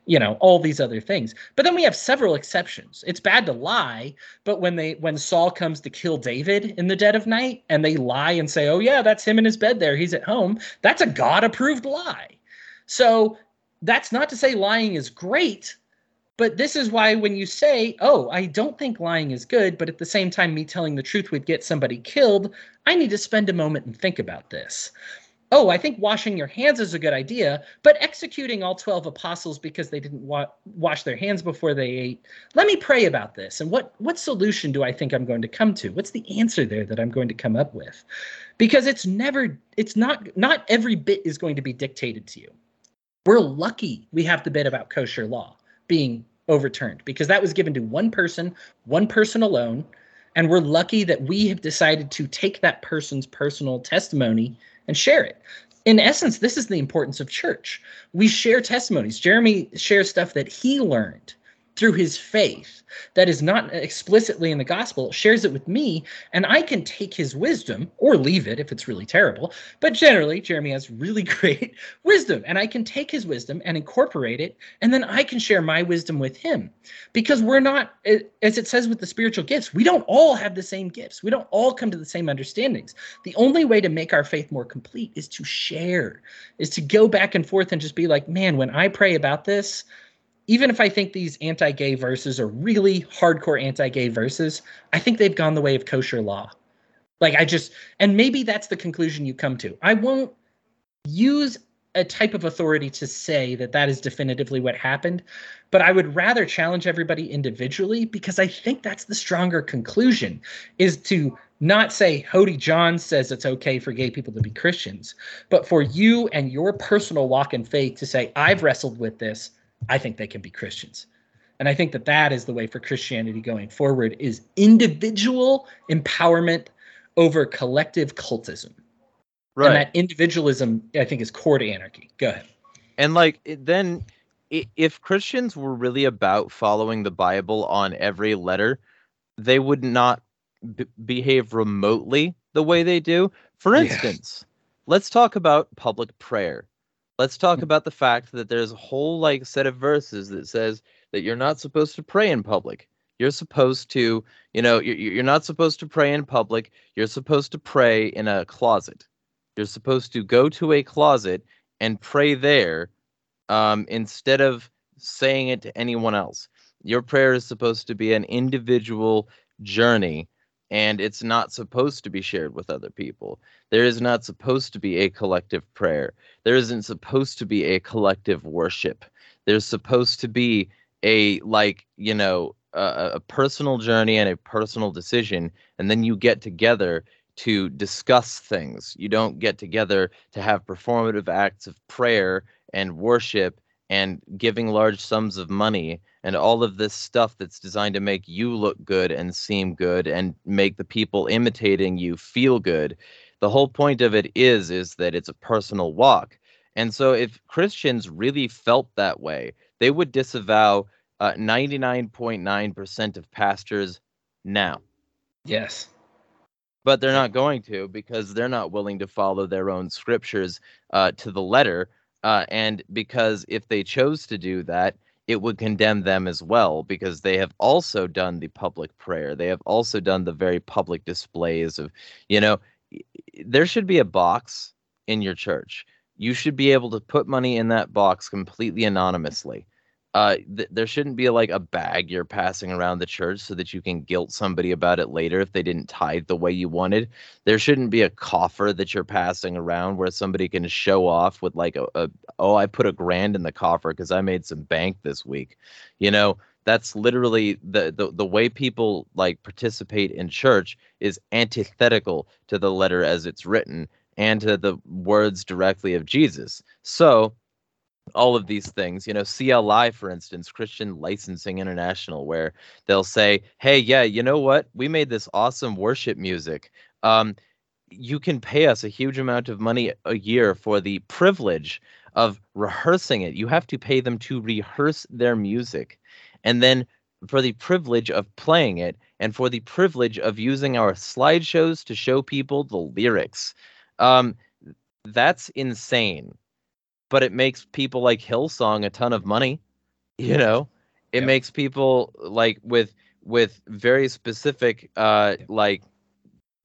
C: you know, all these other things. But then we have several exceptions. It's bad to lie, but when they when Saul comes to kill David in the dead of night, and they lie and say, "Oh yeah, that's him in his bed there, he's at home," that's a God-approved lie. So that's not to say lying is great, but this is why when you say, oh, I don't think lying is good, but at the same time, me telling the truth would get somebody killed, I need to spend a moment and think about this. Oh, I think washing your hands is a good idea, but executing all 12 apostles because they didn't wa- wash their hands before they ate. Let me pray about this. And what, what solution do I think I'm going to come to? What's the answer there that I'm going to come up with? Because it's never, it's not, not every bit is going to be dictated to you we're lucky we have the bit about kosher law being overturned because that was given to one person, one person alone. And we're lucky that we have decided to take that person's personal testimony and share it. In essence, this is the importance of church. We share testimonies. Jeremy shares stuff that he learned through his faith that is not explicitly in the gospel shares it with me and i can take his wisdom or leave it if it's really terrible but generally jeremy has really great wisdom and i can take his wisdom and incorporate it and then i can share my wisdom with him. Because we're not as it says with the spiritual gifts we don't all have the same gifts. We don't all come to the same understandings. The only way to make our faith more complete is to share is to go back and forth and just be like man when i pray about this even if I think these anti gay verses are really hardcore anti gay verses, I think they've gone the way of kosher law. Like, I just, and maybe that's the conclusion you come to. I won't use a type of authority to say that that is definitively what happened, but I would rather challenge everybody individually because I think that's the stronger conclusion is to not say Hodey Johns says it's okay for gay people to be Christians, but for you and your personal walk in faith to say, I've wrestled with this. I think they can be Christians. And I think that that is the way for Christianity going forward is individual empowerment over collective cultism. Right. And that individualism, I think, is core to anarchy. Go ahead.
B: And like then, if Christians were really about following the Bible on every letter, they would not b- behave remotely the way they do. For instance, yeah. let's talk about public prayer let's talk mm. about the fact that there's a whole like set of verses that says that you're not supposed to pray in public. You're supposed to you know you're, you're not supposed to pray in public. You're supposed to pray in a closet. You're supposed to go to a closet and pray there um, instead of saying it to anyone else. Your prayer is supposed to be an individual journey and it's not supposed to be shared with other people. There is not supposed to be a collective prayer. There isn't supposed to be a collective worship. There's supposed to be a like, you know, a, a personal journey and a personal decision and then you get together to discuss things. You don't get together to have performative acts of prayer and worship and giving large sums of money and all of this stuff that's designed to make you look good and seem good and make the people imitating you feel good. The whole point of it is is that it's a personal walk. And so if christians really felt that way they would disavow uh, 99.9% of pastors now.
C: Yes.
B: But they're not going to because they're not willing to follow their own scriptures uh, to the letter uh, and because if they chose to do that, it would condemn them as well because they have also done the public prayer. They have also done the very public displays of, you know, there should be a box in your church. You should be able to put money in that box completely anonymously uh, th- there shouldn't be like a bag you're passing around the church so that you can guilt somebody about it later if they didn't tithe the way you wanted. There shouldn't be a coffer that you're passing around where somebody can show off with like a, a oh I put a grand in the coffer because I made some bank this week. You know that's literally the, the the way people like participate in church is antithetical to the letter as it's written and to the words directly of Jesus. So all of these things you know cli for instance christian licensing international where they'll say hey yeah you know what? We made this awesome worship music. Um, you can pay us a huge amount of money a year for the privilege of rehearsing it. You have to pay them to rehearse their music. And then for the privilege of playing it and for the privilege of using our slideshows to show people the lyrics. Um, that's insane but it makes people like Hillsong a ton of money. You know, it yep. makes people like with with very specific uh like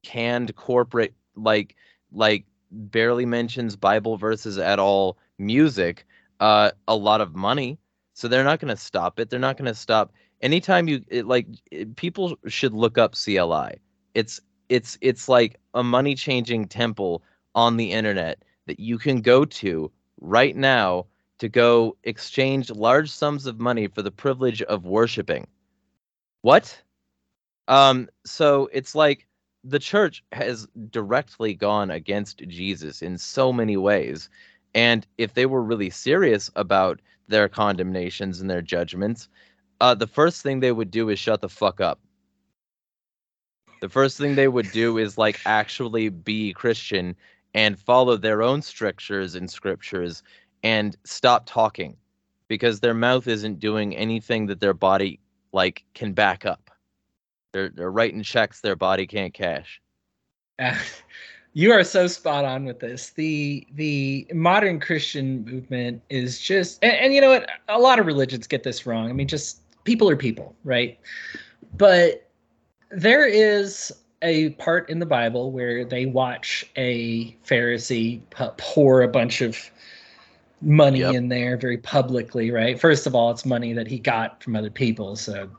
B: canned corporate like like barely mentions Bible verses at all music uh a lot of money. So they're not going to stop it. They're not going to stop anytime you it, like it, people should look up CLI. It's it's it's like a money changing temple on the internet that you can go to right now to go exchange large sums of money for the privilege of worshiping. What? Um, so it's like the church has directly gone against Jesus in so many ways. And if they were really serious about their condemnations and their judgments, uh, the first thing they would do is shut the fuck up. The first thing they would do is like actually be Christian and follow their own strictures and scriptures and stop talking because their mouth isn't doing anything that their body like can back up. They're they're writing checks their body can't cash.
C: Uh, you are so spot on with this. The the modern Christian movement is just and, and you know what? A lot of religions get this wrong. I mean, just people are people, right? But there is a part in the Bible where they watch a Pharisee pour a bunch of money yep. in there very publicly, right? First of all, it's money that he got from other people, so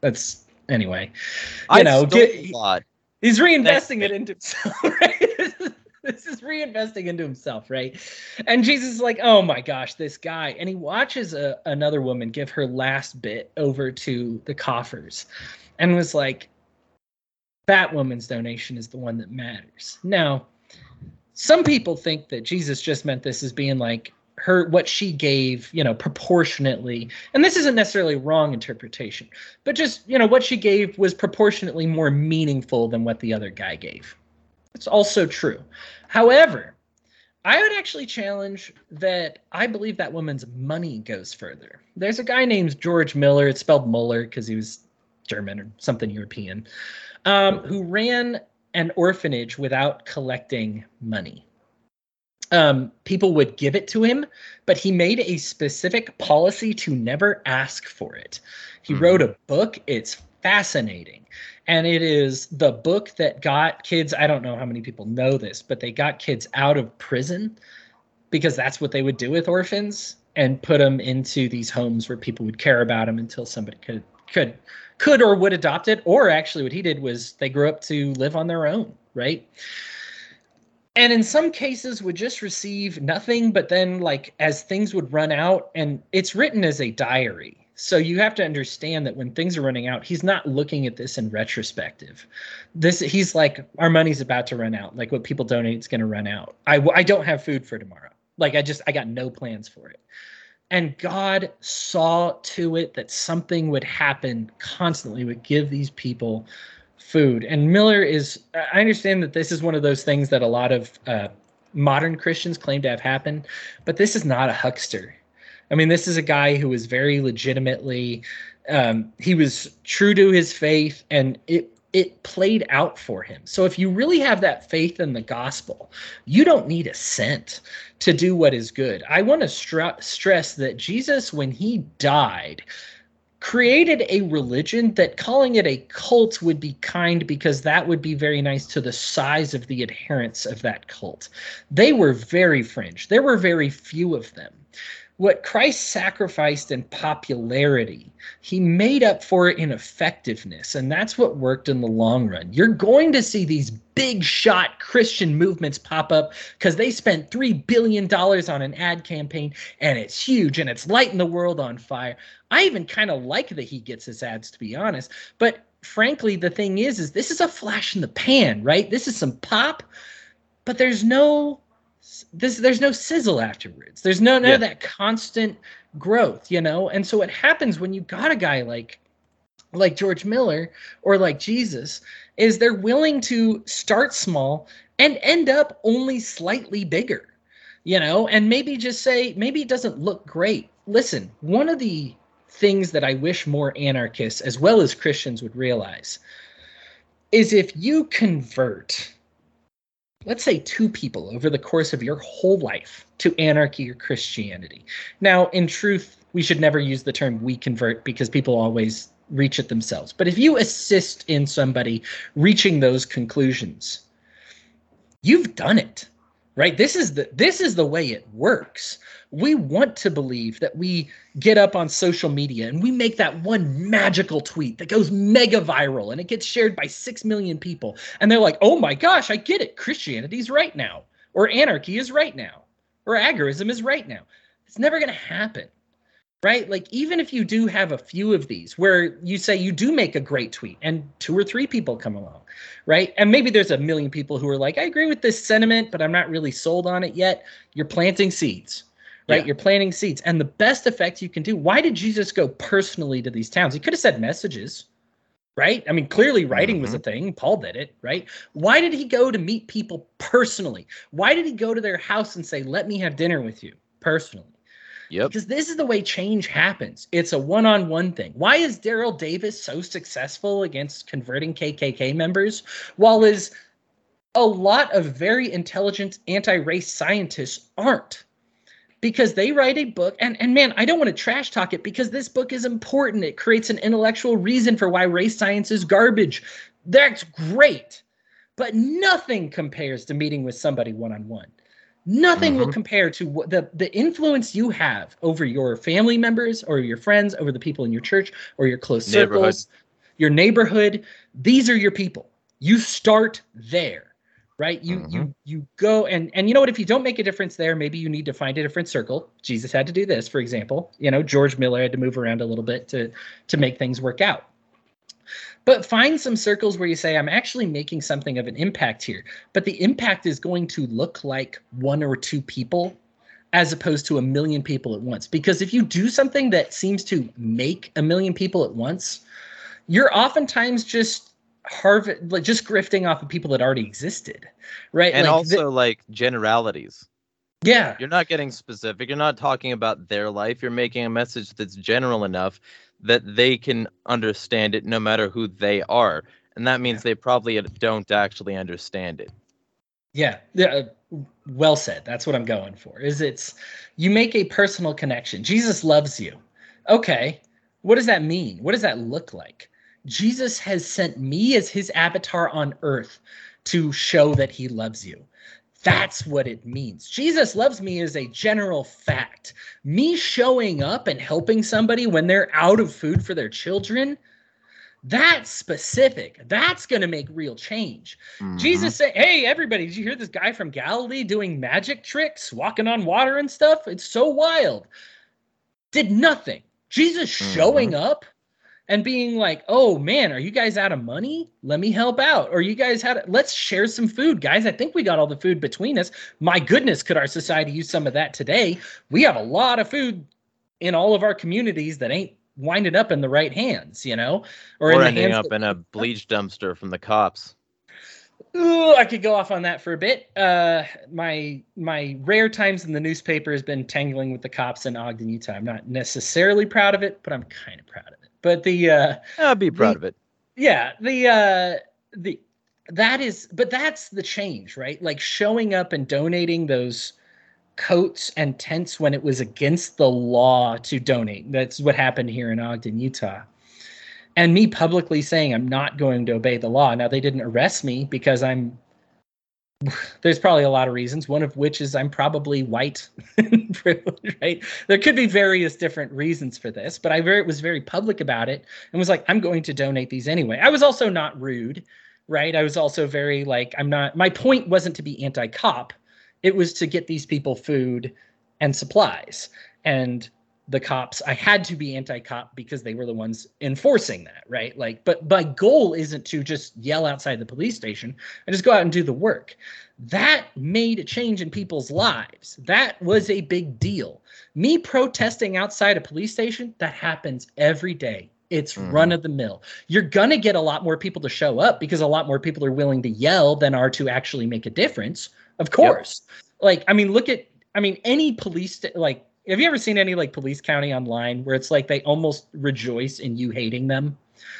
C: that's anyway. You I know, get, he's reinvesting it into himself, right? this is reinvesting into himself, right? And Jesus is like, oh my gosh, this guy. And he watches a, another woman give her last bit over to the coffers and was like, that woman's donation is the one that matters. Now, some people think that Jesus just meant this as being like her what she gave, you know, proportionately. And this isn't necessarily wrong interpretation, but just, you know, what she gave was proportionately more meaningful than what the other guy gave. It's also true. However, I would actually challenge that I believe that woman's money goes further. There's a guy named George Miller. It's spelled Muller because he was German or something European, um, who ran an orphanage without collecting money. Um, people would give it to him, but he made a specific policy to never ask for it. He mm-hmm. wrote a book. It's fascinating. And it is the book that got kids, I don't know how many people know this, but they got kids out of prison because that's what they would do with orphans and put them into these homes where people would care about them until somebody could could could or would adopt it or actually what he did was they grew up to live on their own right? And in some cases would just receive nothing but then like as things would run out and it's written as a diary. So you have to understand that when things are running out he's not looking at this in retrospective. This he's like our money's about to run out. Like what people donate is going to run out. I i don't have food for tomorrow. Like i just i got no plans for it and God saw to it that something would happen constantly, would give these people food. And Miller is, I understand that this is one of those things that a lot of uh, modern Christians claim to have happened, but this is not a huckster. I mean, this is a guy who was very legitimately, um, he was true to his faith, and it it played out for him. So if you really have that faith in the gospel, you don't need a cent to do what is good. I want to str- stress that Jesus, when he died, created a religion that calling it a cult would be kind because that would be very nice to the size of the adherents of that cult. They were very fringe, there were very few of them what Christ sacrificed in popularity, he made up for it in effectiveness. And that's what worked in the long run. You're going to see these big shot Christian movements pop up because they spent $3 billion on an ad campaign and it's huge and it's lighting the world on fire. I even kind of like that he gets his ads, to be honest. But frankly, the thing is, is this is a flash in the pan, right? This is some pop, but there's no this there's no sizzle afterwards. There's no none yeah. that constant growth, you know. And so what happens when you got a guy like like George Miller or like Jesus is they're willing to start small and end up only slightly bigger, you know, and maybe just say maybe it doesn't look great. Listen, one of the things that I wish more anarchists as well as Christians would realize is if you convert let's say two people over the course of your whole life to anarchy or Christianity. Now, in truth, we should never use the term we convert because people always reach it themselves. But if you assist in somebody reaching those conclusions, you've done it. Right? This is the this is the way it works. We want to believe that we get up on social media and we make that one magical tweet that goes mega viral and it gets shared by 6 million people. And they're like oh my gosh i get it. Christianity's right now or anarchy is right now or agorism is right now. It's never going to happen right like even if you do have a few of these where you say you do make a great tweet and two or three people come along right and maybe there's a million people who are like i agree with this sentiment but i'm not really sold on it yet you're planting seeds right? Yeah. You're planting seeds. And the best effect you can do, why did Jesus go personally to these towns? He could have said messages, right? I mean, clearly writing mm-hmm. was a thing. Paul did it, right? Why did he go to meet people personally? Why did he go to their house and say, let me have dinner with you personally?
B: Yep.
C: Because this is the way change happens. It's a one-on-one thing. Why is Daryl Davis so successful against converting KKK members, while is a lot of very intelligent anti-race scientists aren't? Because they write a book, and and man, I don't want to trash talk it because this book is important. It creates an intellectual reason for why race science is garbage. That's great, but nothing compares to meeting with somebody one-on-one. Nothing will
B: Mhm.
C: compare to what the the influence you have over your family members or your friends, over the people in your church or your close circles, your neighborhood. These are your people. You start there, right? You you you go and and you know what? If you don't make a difference there, maybe you need to find a different circle. Jesus had to do this, for example. You know, George Miller had to move around a little bit to to make things work out. But find some circles where you say, I'm actually making something of an impact here. But the impact is going to look like one or two people as opposed to a million people at once. Because if you do something that seems to make a million people at once, you're oftentimes just harvest like just grifting off of people that already existed. Right.
B: And
C: Like,
B: also like generalities.
C: yeah.
B: You're not getting specific. You're not talking about their life. You're making a message that's general enough that they can understand it no matter who they are. And that means they probably don't actually understand it.
C: Yeah, yeah, uh, well said. That's what I'm going for. Is it's you make a personal connection. Jesus loves you. Okay. What does that mean? What does that look like? Jesus has sent me as his avatar on earth to show that he loves you. That's what it means. Jesus loves me is a general fact. Me showing up and helping somebody when they're out of food for their children, that's specific. That's going to make real change.
B: Mm-hmm.
C: Jesus said, Hey, everybody, did you hear this guy from Galilee doing magic tricks, walking on water and stuff? It's so wild. Did nothing. Jesus showing up and being like, Oh man, are you guys out of money? Let me help out. Or you guys had, let's share some food, guys. I think we got all the food between us. My goodness, could our society use some of that today? We have a lot of food in all of our communities that ain't winding up in the right hands, you know,
B: Or,
C: in the
B: ending up in a bleach dumpster from the cops.
C: Ooh, I could go off on that for a bit. Uh, my my rare times in the newspaper has been tangling with the cops in Ogden, Utah. I'm not necessarily proud of it, but I'm kind of proud of it. But the uh,
B: I'd be proud
C: The-
B: of it.
C: yeah, the uh, the that is, but that's the change, right? Like showing up and donating those coats and tents when it was against the law to donate. That's what happened here in Ogden, Utah. And me publicly saying I'm not going to obey the law. Now they didn't arrest me because I'm there's probably a lot of reasons, one of which is I'm probably white, right? There could be various different reasons for this, but I very was very public about it and was like, I'm going to donate these anyway. I was also not rude, right? I was also very like, I'm not. My point wasn't to be anti-cop; it was to get these people food and supplies. And the cops, I had to be anti-cop because they were the ones enforcing that, right? Like, but my goal isn't to just yell outside the police station. I just go out and do the work. That made a change in people's lives. That was a big deal. Me protesting outside a police station, that happens every day. It's
B: Mhm.
C: run of the mill. You're going to get a lot more people to show up because a lot more people are willing to yell than are to actually make a difference. Of course. Like, I mean, look at, I mean, any police, like, have you ever seen any like police county online where it's like they almost rejoice in you hating them?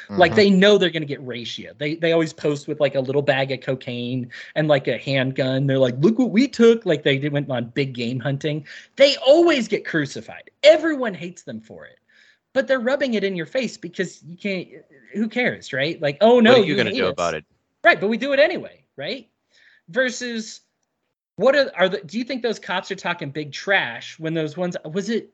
C: Like
B: Mhm.
C: they know they're gonna get ratio. They they always post with like a little bag of cocaine and like a handgun. They're like, look what we took. Like they did- went on big game hunting. They always get crucified. Everyone hates them for it. But they're rubbing it in your face because you can't who cares, right? Like, oh no,
B: what are you, gonna do
C: us.
B: about it?
C: Right, but we do it anyway, right? Versus what are are the do you think those cops are talking big trash when those ones was it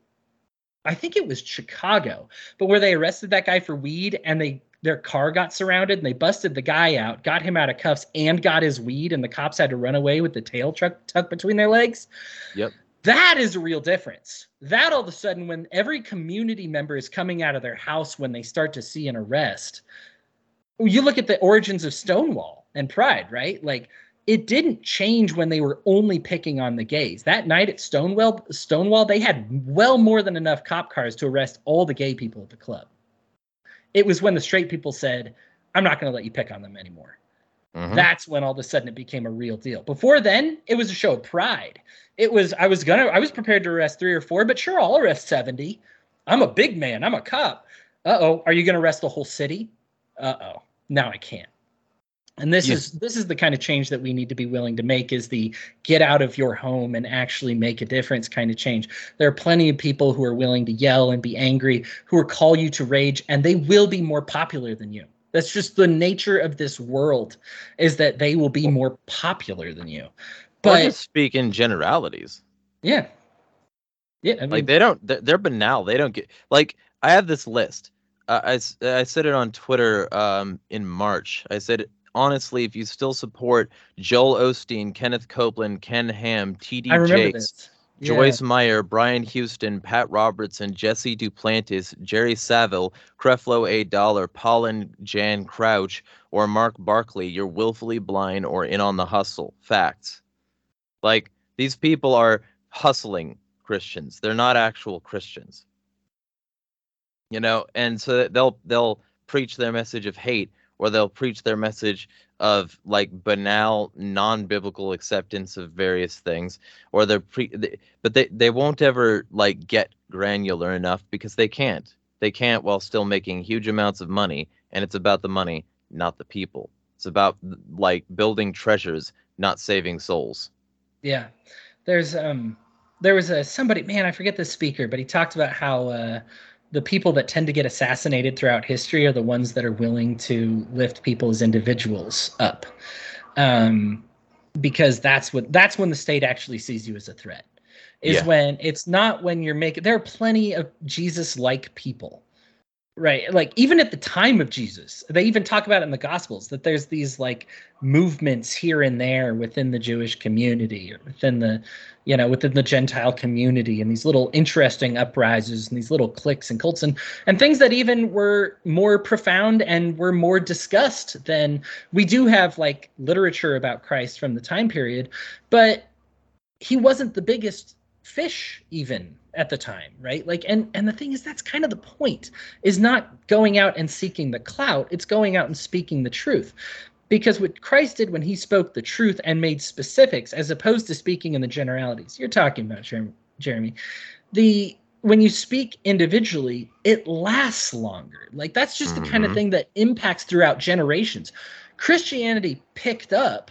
C: I think it was Chicago, but where they arrested that guy for weed and they their car got surrounded and they busted the guy out, got him out of cuffs and got his weed and the cops had to run away with the tail truck tucked between their legs.
B: Yep.
C: That is a real difference. That all of a sudden when every community member is coming out of their house when they start to see an arrest, you look at the origins of Stonewall and Pride, right? Like it didn't change when they were only picking on the gays. That night at Stonewall, Stonewall, they had well more than enough cop cars to arrest all the gay people at the club. It was when the straight people said, "I'm not going to let you pick on them anymore."
B: Mhm.
C: That's when all of a sudden it became a real deal. Before then, it was a show of pride. It was I was gonna I was prepared to arrest three or four, but sure, I'll arrest 70. I'm a big man. I'm a cop. Uh-oh. Are you gonna arrest the whole city? Uh-oh. Now I can't. And this
B: Yeah.
C: is this is the kind of change that we need to be willing to make is the get out of your home and actually make a difference kind of change. There are plenty of people who are willing to yell and be angry, who will call you to rage, and they will be more popular than you. That's just the nature of this world, is that they will be more popular than you. But
B: speak in generalities.
C: yeah, yeah, I mean,
B: like they don't they're, they're banal they don't get like i have this list uh, I, I said it on twitter um in march i said honestly if you still support joel osteen kenneth copeland ken ham td jakes.
C: Yeah.
B: joyce meyer brian houston pat robertson jesse duplantis jerry savelle creflo a dollar paulin jan crouch or mark barkley you're willfully blind or in on the hustle facts like these people are hustling Christians. They're not actual Christians. You know, and so they'll they'll preach their message of hate or they'll preach their message of like banal non-biblical acceptance of various things or they're pre they, but they they won't ever like get granular enough because they can't. They can't while still making huge amounts of money and it's about the money, not the people. It's about like building treasures, not saving souls.
C: Yeah. There's um there was a somebody man, I forget the speaker, but he talked about how uh the people that tend to get assassinated throughout history are the ones that are willing to lift people as individuals up. Um because that's what that's when the state actually sees you as a threat. Is
B: Yeah.
C: when it's not when you're making there are plenty of Jesus like people right. Like even at the time of jesus they even talk about it in the gospels that there's these like movements here and there within the jewish community or within the you know within the gentile community and these little interesting uprises and these little cliques and cults and and things that even were more profound and were more discussed than we do have like literature about christ from the time period. But he wasn't the biggest fish even at the time right? Like and and the thing is that's kind of the point is not going out and seeking the clout it's going out and speaking the truth. Because what christ did when he spoke the truth and made specifics as opposed to speaking in the generalities you're talking about jeremy the when you speak individually it lasts longer. Like that's just the kind of
B: Mhm.
C: thing that impacts throughout generations. Christianity picked up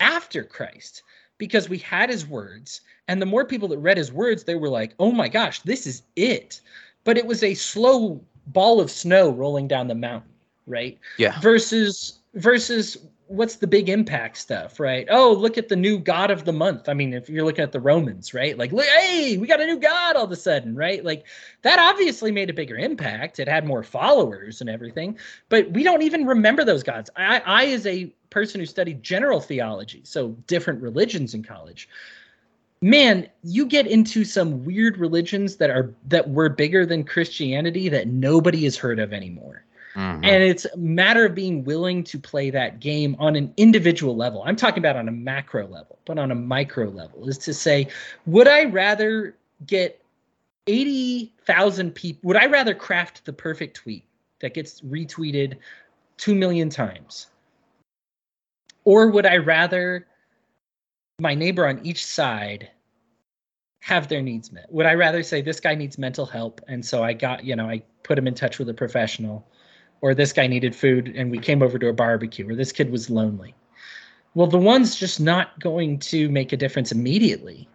C: after christ because we had his words and the more people that read his words they were like oh my gosh this is it. But it was a slow ball of snow rolling down the mountain right?
B: Yeah.
C: versus versus what's the big impact stuff right? Oh look at the new god of the month. I mean if you're looking at the romans right? Like hey we got a new god all of a sudden right? Like that obviously made a bigger impact. It had more followers and everything. But we don't even remember those gods. I i as a person who studied general theology so different religions in college man you get into some weird religions that are that were bigger than christianity that nobody has heard of anymore.
B: Mhm.
C: and it's a matter of being willing to play that game on an individual level. I'm talking about on a macro level but on a micro level is to say would i rather get 80,000 people would i rather craft the perfect tweet that gets retweeted 2 million times? Or would i rather my neighbor on each side have their needs met. Would i rather say this guy needs mental help and so i got you know i put him in touch with a professional or this guy needed food and we came over to a barbecue or this kid was lonely? Well the one's just not going to make a difference immediately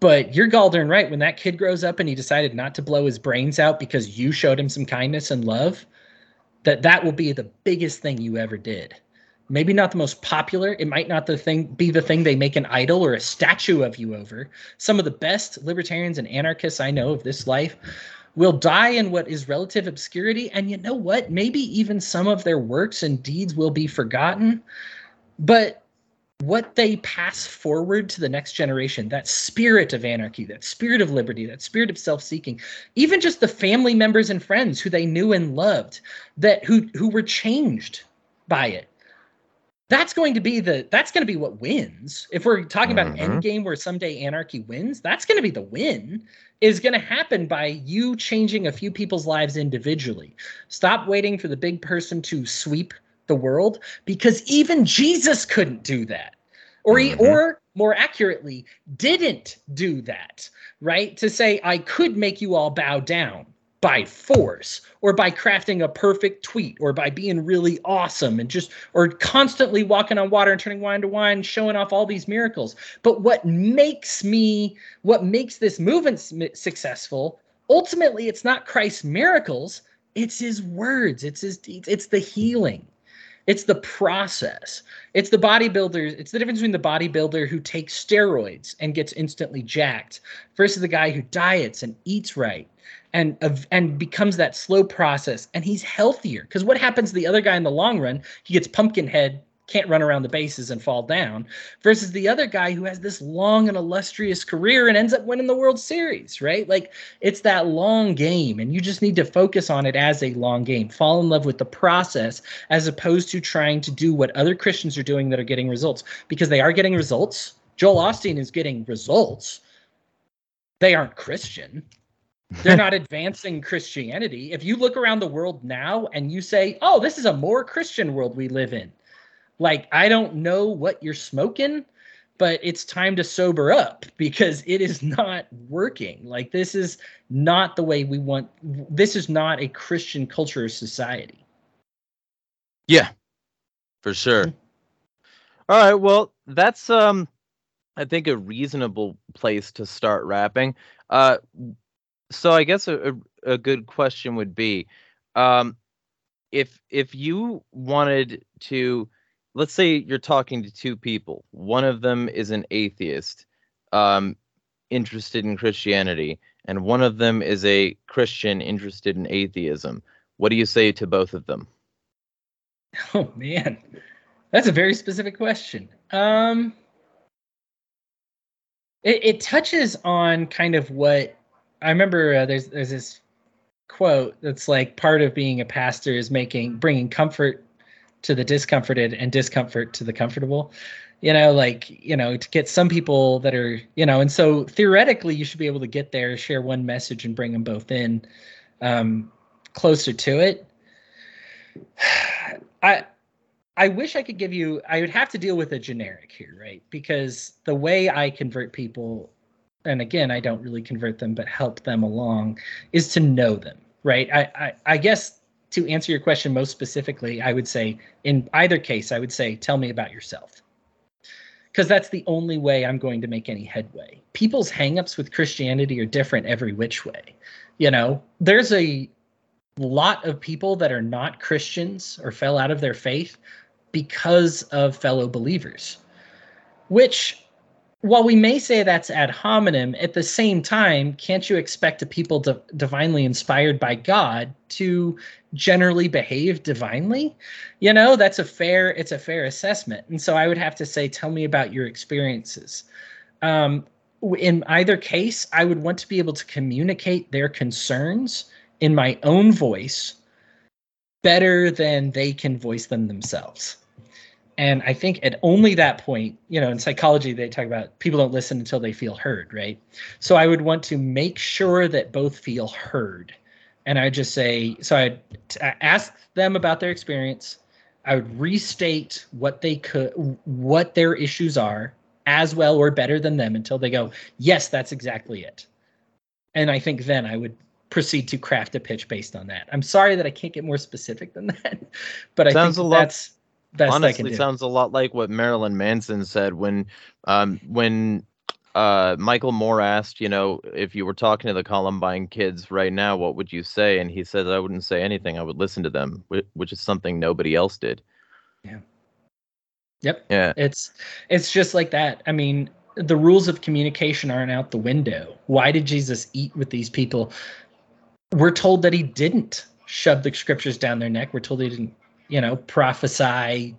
C: but you're galdern right. When that kid grows up and he decided not to blow his brains out because you showed him some kindness and love that that will be the biggest thing you ever did maybe not the most popular. It might not the thing be the thing they make an idol or a statue of you over. Some of the best libertarians and anarchists i know of this life will die in what is relative obscurity and you know what? Maybe even some of their works and deeds will be forgotten. But what they pass forward to the next generation that spirit of anarchy that spirit of liberty that spirit of self-seeking even just the family members and friends who they knew and loved that who who were changed by it that's going to be the that's going to be what wins if we're talking about an end game where someday anarchy wins that's going to be the win is going to happen by you changing a few people's lives individually stop waiting for the big person to sweep the world because even Jesus couldn't do that. Or he,
B: Mhm.
C: or more accurately, didn't do that, right? To say I could make you all bow down by force or by crafting a perfect tweet or by being really awesome and just or constantly walking on water and turning wine to wine showing off all these miracles. But what makes me what makes this movement successful ultimately it's not christ's miracles it's his words it's his deeds it's the healing it's the process it's the bodybuilders. it's the difference between the bodybuilder who takes steroids and gets instantly jacked versus the guy who diets and eats right and and becomes that slow process and he's healthier because what happens to the other guy in the long run he gets pumpkin head can't run around the bases and fall down versus the other guy who has this long and illustrious career and ends up winning the world series right? Like it's that long game and you just need to focus on it as a long game. Fall in love with the process as opposed to trying to do what other christians are doing that are getting results. Because they are getting results. Joel Osteen is getting results. They aren't christian. They're not advancing Christianity. If you look around the world now and you say, "Oh, this is a more Christian world we live in," like I don't know what you're smoking, but it's time to sober up because it is not working. Like this is not the way we want. This is not a Christian culture or society.
B: Yeah, for sure. All right, well, that's um I think a reasonable place to start wrapping. Uh so I guess a, a, a good question would be um if if you wanted to let's say you're talking to two people. One of them is an atheist um interested in Christianity and one of them is a Christian interested in atheism. What do you say to both of them?
C: Oh man, that's a very specific question. Um, it, it touches on kind of what I remember. Uh, there's there's this quote that's like part of being a pastor is making bringing comfort to the discomforted and discomfort to the comfortable. You know, like you know, to get some people that are you know, and so theoretically, you should be able to get there, share one message, and bring them both in um, closer to it. I I wish I could give you I would have to deal with a generic here, right? Because the way I convert people and again, I don't really convert them but help them along is to know them, right? I I, I guess to answer your question most specifically, I would say in either case, I would say tell me about yourself. Because that's the only way I'm going to make any headway. People's hangups with Christianity are different every which way. You know, there's a lot of people that are not Christians or fell out of their faith because of fellow believers. Which, while we may say that's ad hominem, at the same time, can't you expect a people di- divinely inspired by God to generally behave divinely? You know, that's a fair it's a fair assessment. And so I would have to say, tell me about your experiences. Um, in either case, I would want to be able to communicate their concerns in my own voice better than they can voice them themselves. And I think at only that point, you know, in psychology, they talk about people don't listen until they feel heard, right? So I would want to make sure that both feel heard. And I just say, so I'd t- ask them about their experience. I would restate what they could, what their issues are, as well or better than them until they go, yes, that's exactly it. And I think then I would proceed to craft a pitch based on that. I'm sorry that I can't get more specific than that, but
B: Sounds
C: I
B: a
C: think
B: lot-
C: that's best
B: honestly sounds a lot like what Marilyn Manson said when um when uh Michael Moore asked, you know, if you were talking to the Columbine kids right now, what would you say? And he said I wouldn't say anything. I would listen to them, which is something nobody else did. Yeah.
C: Yep.
B: Yeah.
C: It's it's just like that. I mean, the rules of communication aren't out the window. Why did Jesus eat with these people? We're told that he didn't shove the scriptures down their neck. We're told he didn't, you know, prophesy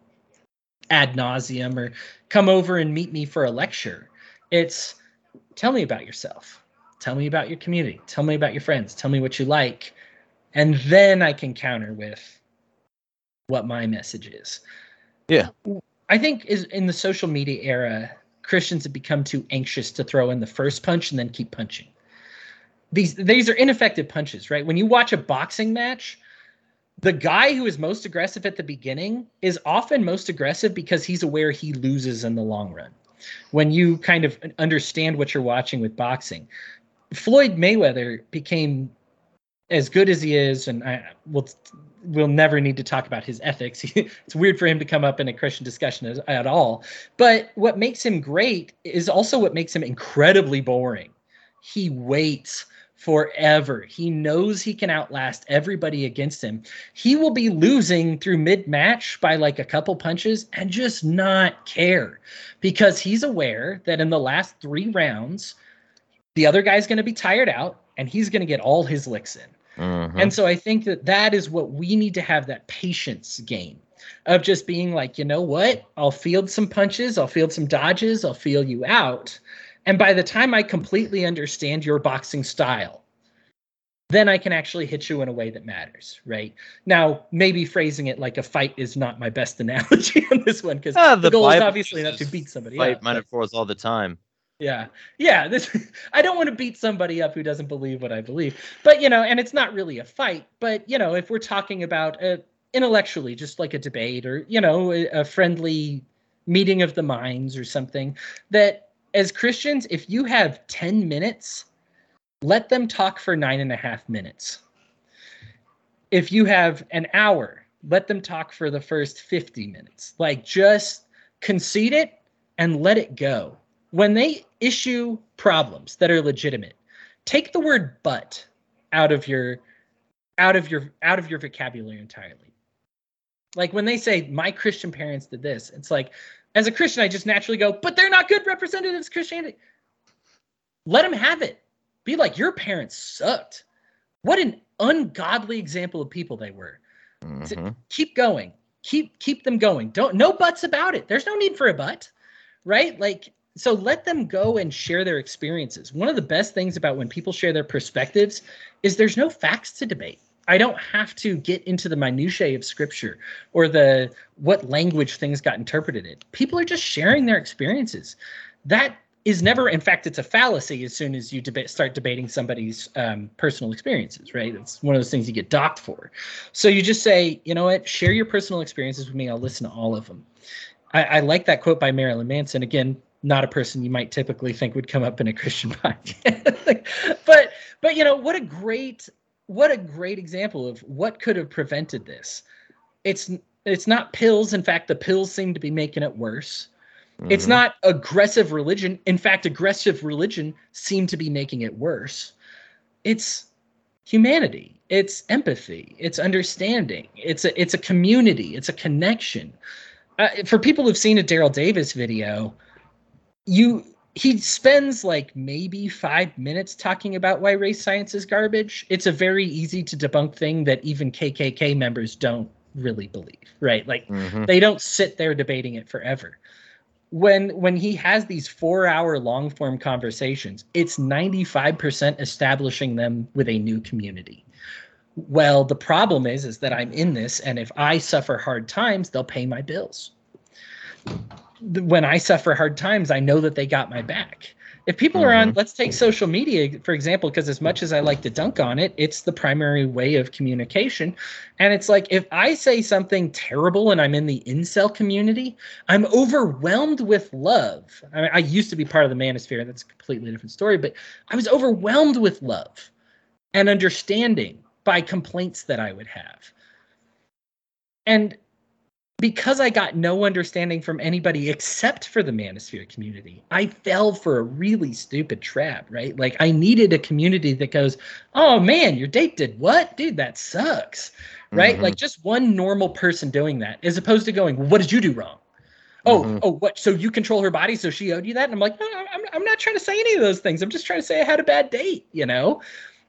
C: ad nauseum or come over and meet me for a lecture. It's tell me about yourself. Tell me about your community. Tell me about your friends. Tell me what you like. And then I can counter with what my message is.
B: Yeah.
C: I think is in the social media era, Christians have become too anxious to throw in the first punch and then keep punching. These these are ineffective punches, right? When you watch a boxing match, the guy who is most aggressive at the beginning is often most aggressive because he's aware he loses in the long run. When you kind of understand what you're watching with boxing, Floyd Mayweather became as good as he is, and I will we'll never need to talk about his ethics. it's weird for him to come up in a Christian discussion as, at all. But what makes him great is also what makes him incredibly boring. He waits forever. He knows he can outlast everybody against him. He will be losing through mid match by like a couple punches and just not care because he's aware that in the last three rounds, the other guy's going to be tired out and he's going to get all his licks in. Mm-hmm. And so I think that that is what we need to have that patience game of just being like, you know what? I'll field some punches, I'll field some dodges, I'll feel you out. And by the time I completely understand your boxing style, then I can actually hit you in a way that matters, right? Now, maybe phrasing it like a fight is not my best analogy on this one because ah, the, the, goal Bible is obviously not to beat somebody.
B: Fight metaphors all the time.
C: Yeah, yeah. This I don't want to beat somebody up who doesn't believe what I believe, but you know, and it's not really a fight. But you know, if we're talking about uh, intellectually, just like a debate or you know, a, a friendly meeting of the minds or something, that as Christians, if you have 10 minutes, let them talk for nine and a half minutes. If you have an hour, let them talk for the first 50 minutes. Like just concede it and let it go. When they issue problems that are legitimate, take the word but out of your out of your out of your vocabulary entirely. Like when they say my Christian parents did this, it's like as a Christian, I just naturally go, but they're not good representatives of Christianity. Let them have it. Be like, your parents sucked. What an ungodly example of people they were. Mm-hmm. keep going. Keep keep them going. Don't no buts about it. There's no need for a but, right? Like so let them go and share their experiences. One of the best things about when people share their perspectives is there's no facts to debate. I don't have to get into the minutiae of scripture or the what language things got interpreted in. People are just sharing their experiences. That is never, in fact, it's a fallacy as soon as you debate, start debating somebody's um, personal experiences, right? It's one of those things you get docked for. So you just say, you know what, share your personal experiences with me. I'll listen to all of them. I, I like that quote by Marilyn Manson. Again, not a person you might typically think would come up in a Christian podcast. but but you know what a great what a great example of what could have prevented this. It's it's not pills. In fact, the pills seem to be making it worse. Mm-hmm. It's not aggressive religion. In fact, aggressive religion seemed to be making it worse. It's humanity. It's empathy. It's understanding. It's a it's a community. It's a connection. Uh, for people who've seen a Daryl Davis video, you he spends like maybe five minutes talking about why race science is garbage. It's a very easy to debunk thing that even KKK members don't really believe, right? Like mm-hmm. they don't sit there debating it forever. When when he has these four hour long form conversations, it's 95% establishing them with a new community. Well, the problem is is that I'm in this and if I suffer hard times, they'll pay my bills when I suffer hard times, I know that they got my back. If people mm-hmm. are on, mm-hmm. let's take social media, for example, because as much as I like to dunk on it, it's the primary way of communication. And it's like if I say something terrible and I'm in the incel community, I'm overwhelmed with love. I, mean, I used to be part of the manosphere. That's a completely different story, but I was overwhelmed with love and understanding by complaints that I would have. And because I got no understanding from anybody except for the manosphere community, I fell for a really stupid trap, right? Like I needed a community that goes, "Oh man, your date did what? Dude, that sucks." Right? Mm-hmm. Like just one normal person doing that as opposed to going, well, "What did you do wrong?" Oh, mm-hmm. oh, what? So you control her body, so she owed you that? And I'm like, no, I'm, I'm not trying to say any of those things. I'm just trying to say I had a bad date, you know?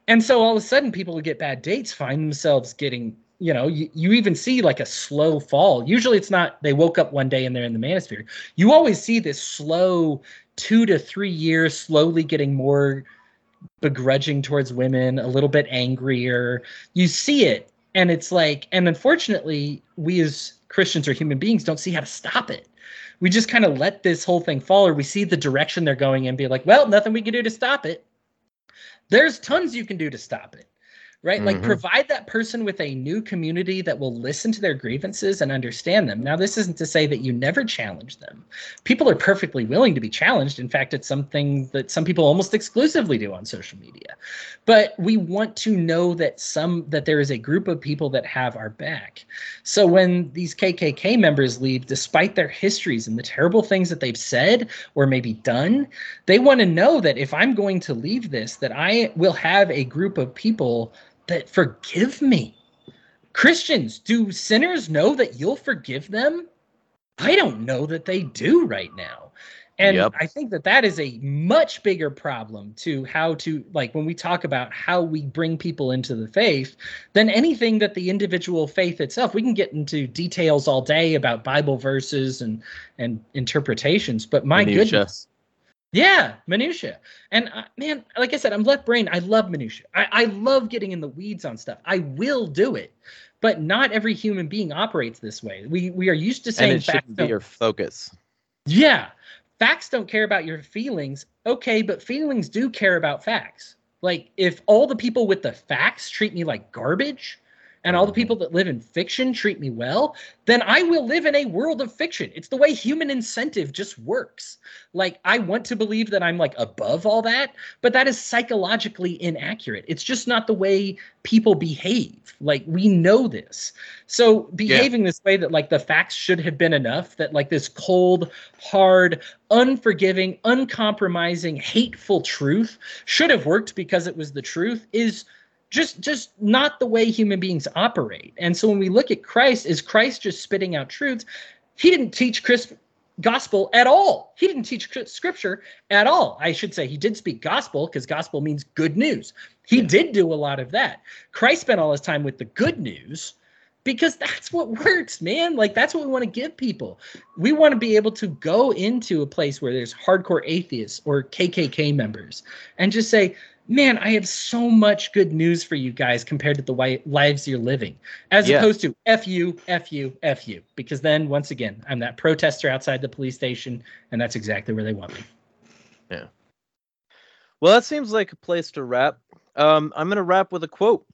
C: And so all of a sudden, people who get bad dates find themselves getting you know, you, you even see like a slow fall. Usually it's not they woke up one day and they're in the manosphere. You always see this slow two to three years slowly getting more begrudging towards women, a little bit angrier. You see it. And it's like, and unfortunately, we as Christians or human beings don't see how to stop it. We just kind of let this whole thing fall, or we see the direction they're going and be like, well, nothing we can do to stop it. There's tons you can do to stop it right? Like
B: Mhm.
C: provide that person with a new community that will listen to their grievances and understand them. Now, this isn't to say that you never challenge them. People are perfectly willing to be challenged. In fact, it's something that some people almost exclusively do on social media. But we want to know that some that there is a group of people that have our back. So when these KKK members leave, despite their histories and the terrible things that they've said or maybe done, they want to know that if I'm going to leave this, that I will have a group of people that forgive me. Christians, do sinners know that you'll forgive them? I don't know that they do right now. And
B: Yep.
C: I think that that is a much bigger problem to how to, like, when we talk about how we bring people into the faith than anything that the individual faith itself. We can get into details all day about Bible verses and, and interpretations, but my
B: Minutia.
C: goodness. Yeah, minutia. And uh, man, like I said, I'm left brain. I love minutia. I, I love getting in the weeds on stuff. I will do it, but not every human being operates this way. We we are used to
B: and
C: saying
B: it
C: facts
B: shouldn't be your focus.
C: yeah, facts don't care about your feelings. Okay, but feelings do care about facts. Like if all the people with the facts treat me like garbage, and all the people that live in fiction treat me well, then I will live in a world of fiction. It's the way human incentive just works. Like I want to believe that I'm like above all that, but that is psychologically inaccurate. It's just not the way people behave. Like we know this. So behaving this way that like the facts should have been enough, that like this cold, hard, unforgiving, uncompromising, hateful truth should have worked because it was the truth is just just not the way human beings operate. And so when we look at Christ, is Christ just spitting out truths? He didn't teach Chris gospel at all. He didn't teach scripture at all. I should say he did speak gospel because gospel means good news. He did do a lot of that. Christ spent all his time with the good news because that's what works, man. Like that's what we want to give people. We want to be able to go into a place where there's hardcore atheists or KKK members and just say, "Man, I have so much good news for you guys compared to the wi- lives you're living." As
B: Yeah.
C: opposed to F you, F you, F you. Because then once again, I'm that protester outside the police station and that's exactly where they want me. Yeah.
B: Well, that seems like a place to wrap. Um, I'm gonna wrap with a quote.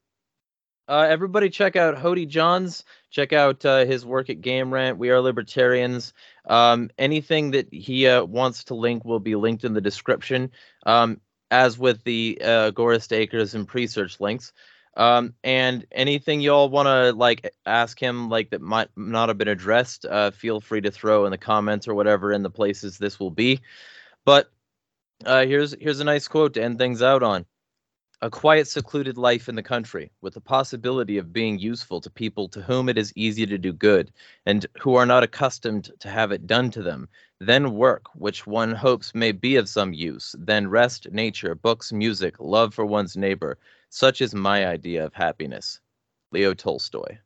B: Uh, everybody, check out Hodey Johns. Check out uh, his work at Game Rant. We are libertarians. Um, anything that he uh, wants to link will be linked in the description, um, as with the uh, Acres and Presearch links. Um, and anything y'all want to like ask him, like that might not have been addressed, uh, feel free to throw in the comments or whatever in the places this will be. But uh, here's here's a nice quote to end things out on. A quiet, secluded life in the country, with the possibility of being useful to people to whom it is easy to do good, and who are not accustomed to have it done to them. Then work, which one hopes may be of some use. Then rest, nature, books, music, love for one's neighbor. Such is my idea of happiness. Leo Tolstoy.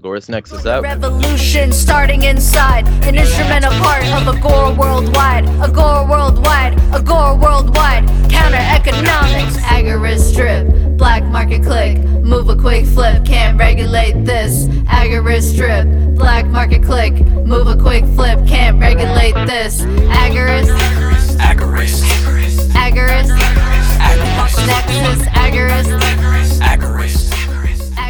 B: Agorist Nexus out.
D: Revolution starting inside, an instrumental part of Agora worldwide, Agora worldwide, Agora worldwide. Counter economics, agorist drip, black market click, move a quick flip, can't regulate this. Agorist drip, black market click, move a quick flip, can't regulate this. Agorist,
A: Agorist.
D: agorist,
A: Agorist.
D: nexus, agorist.
A: Agorist.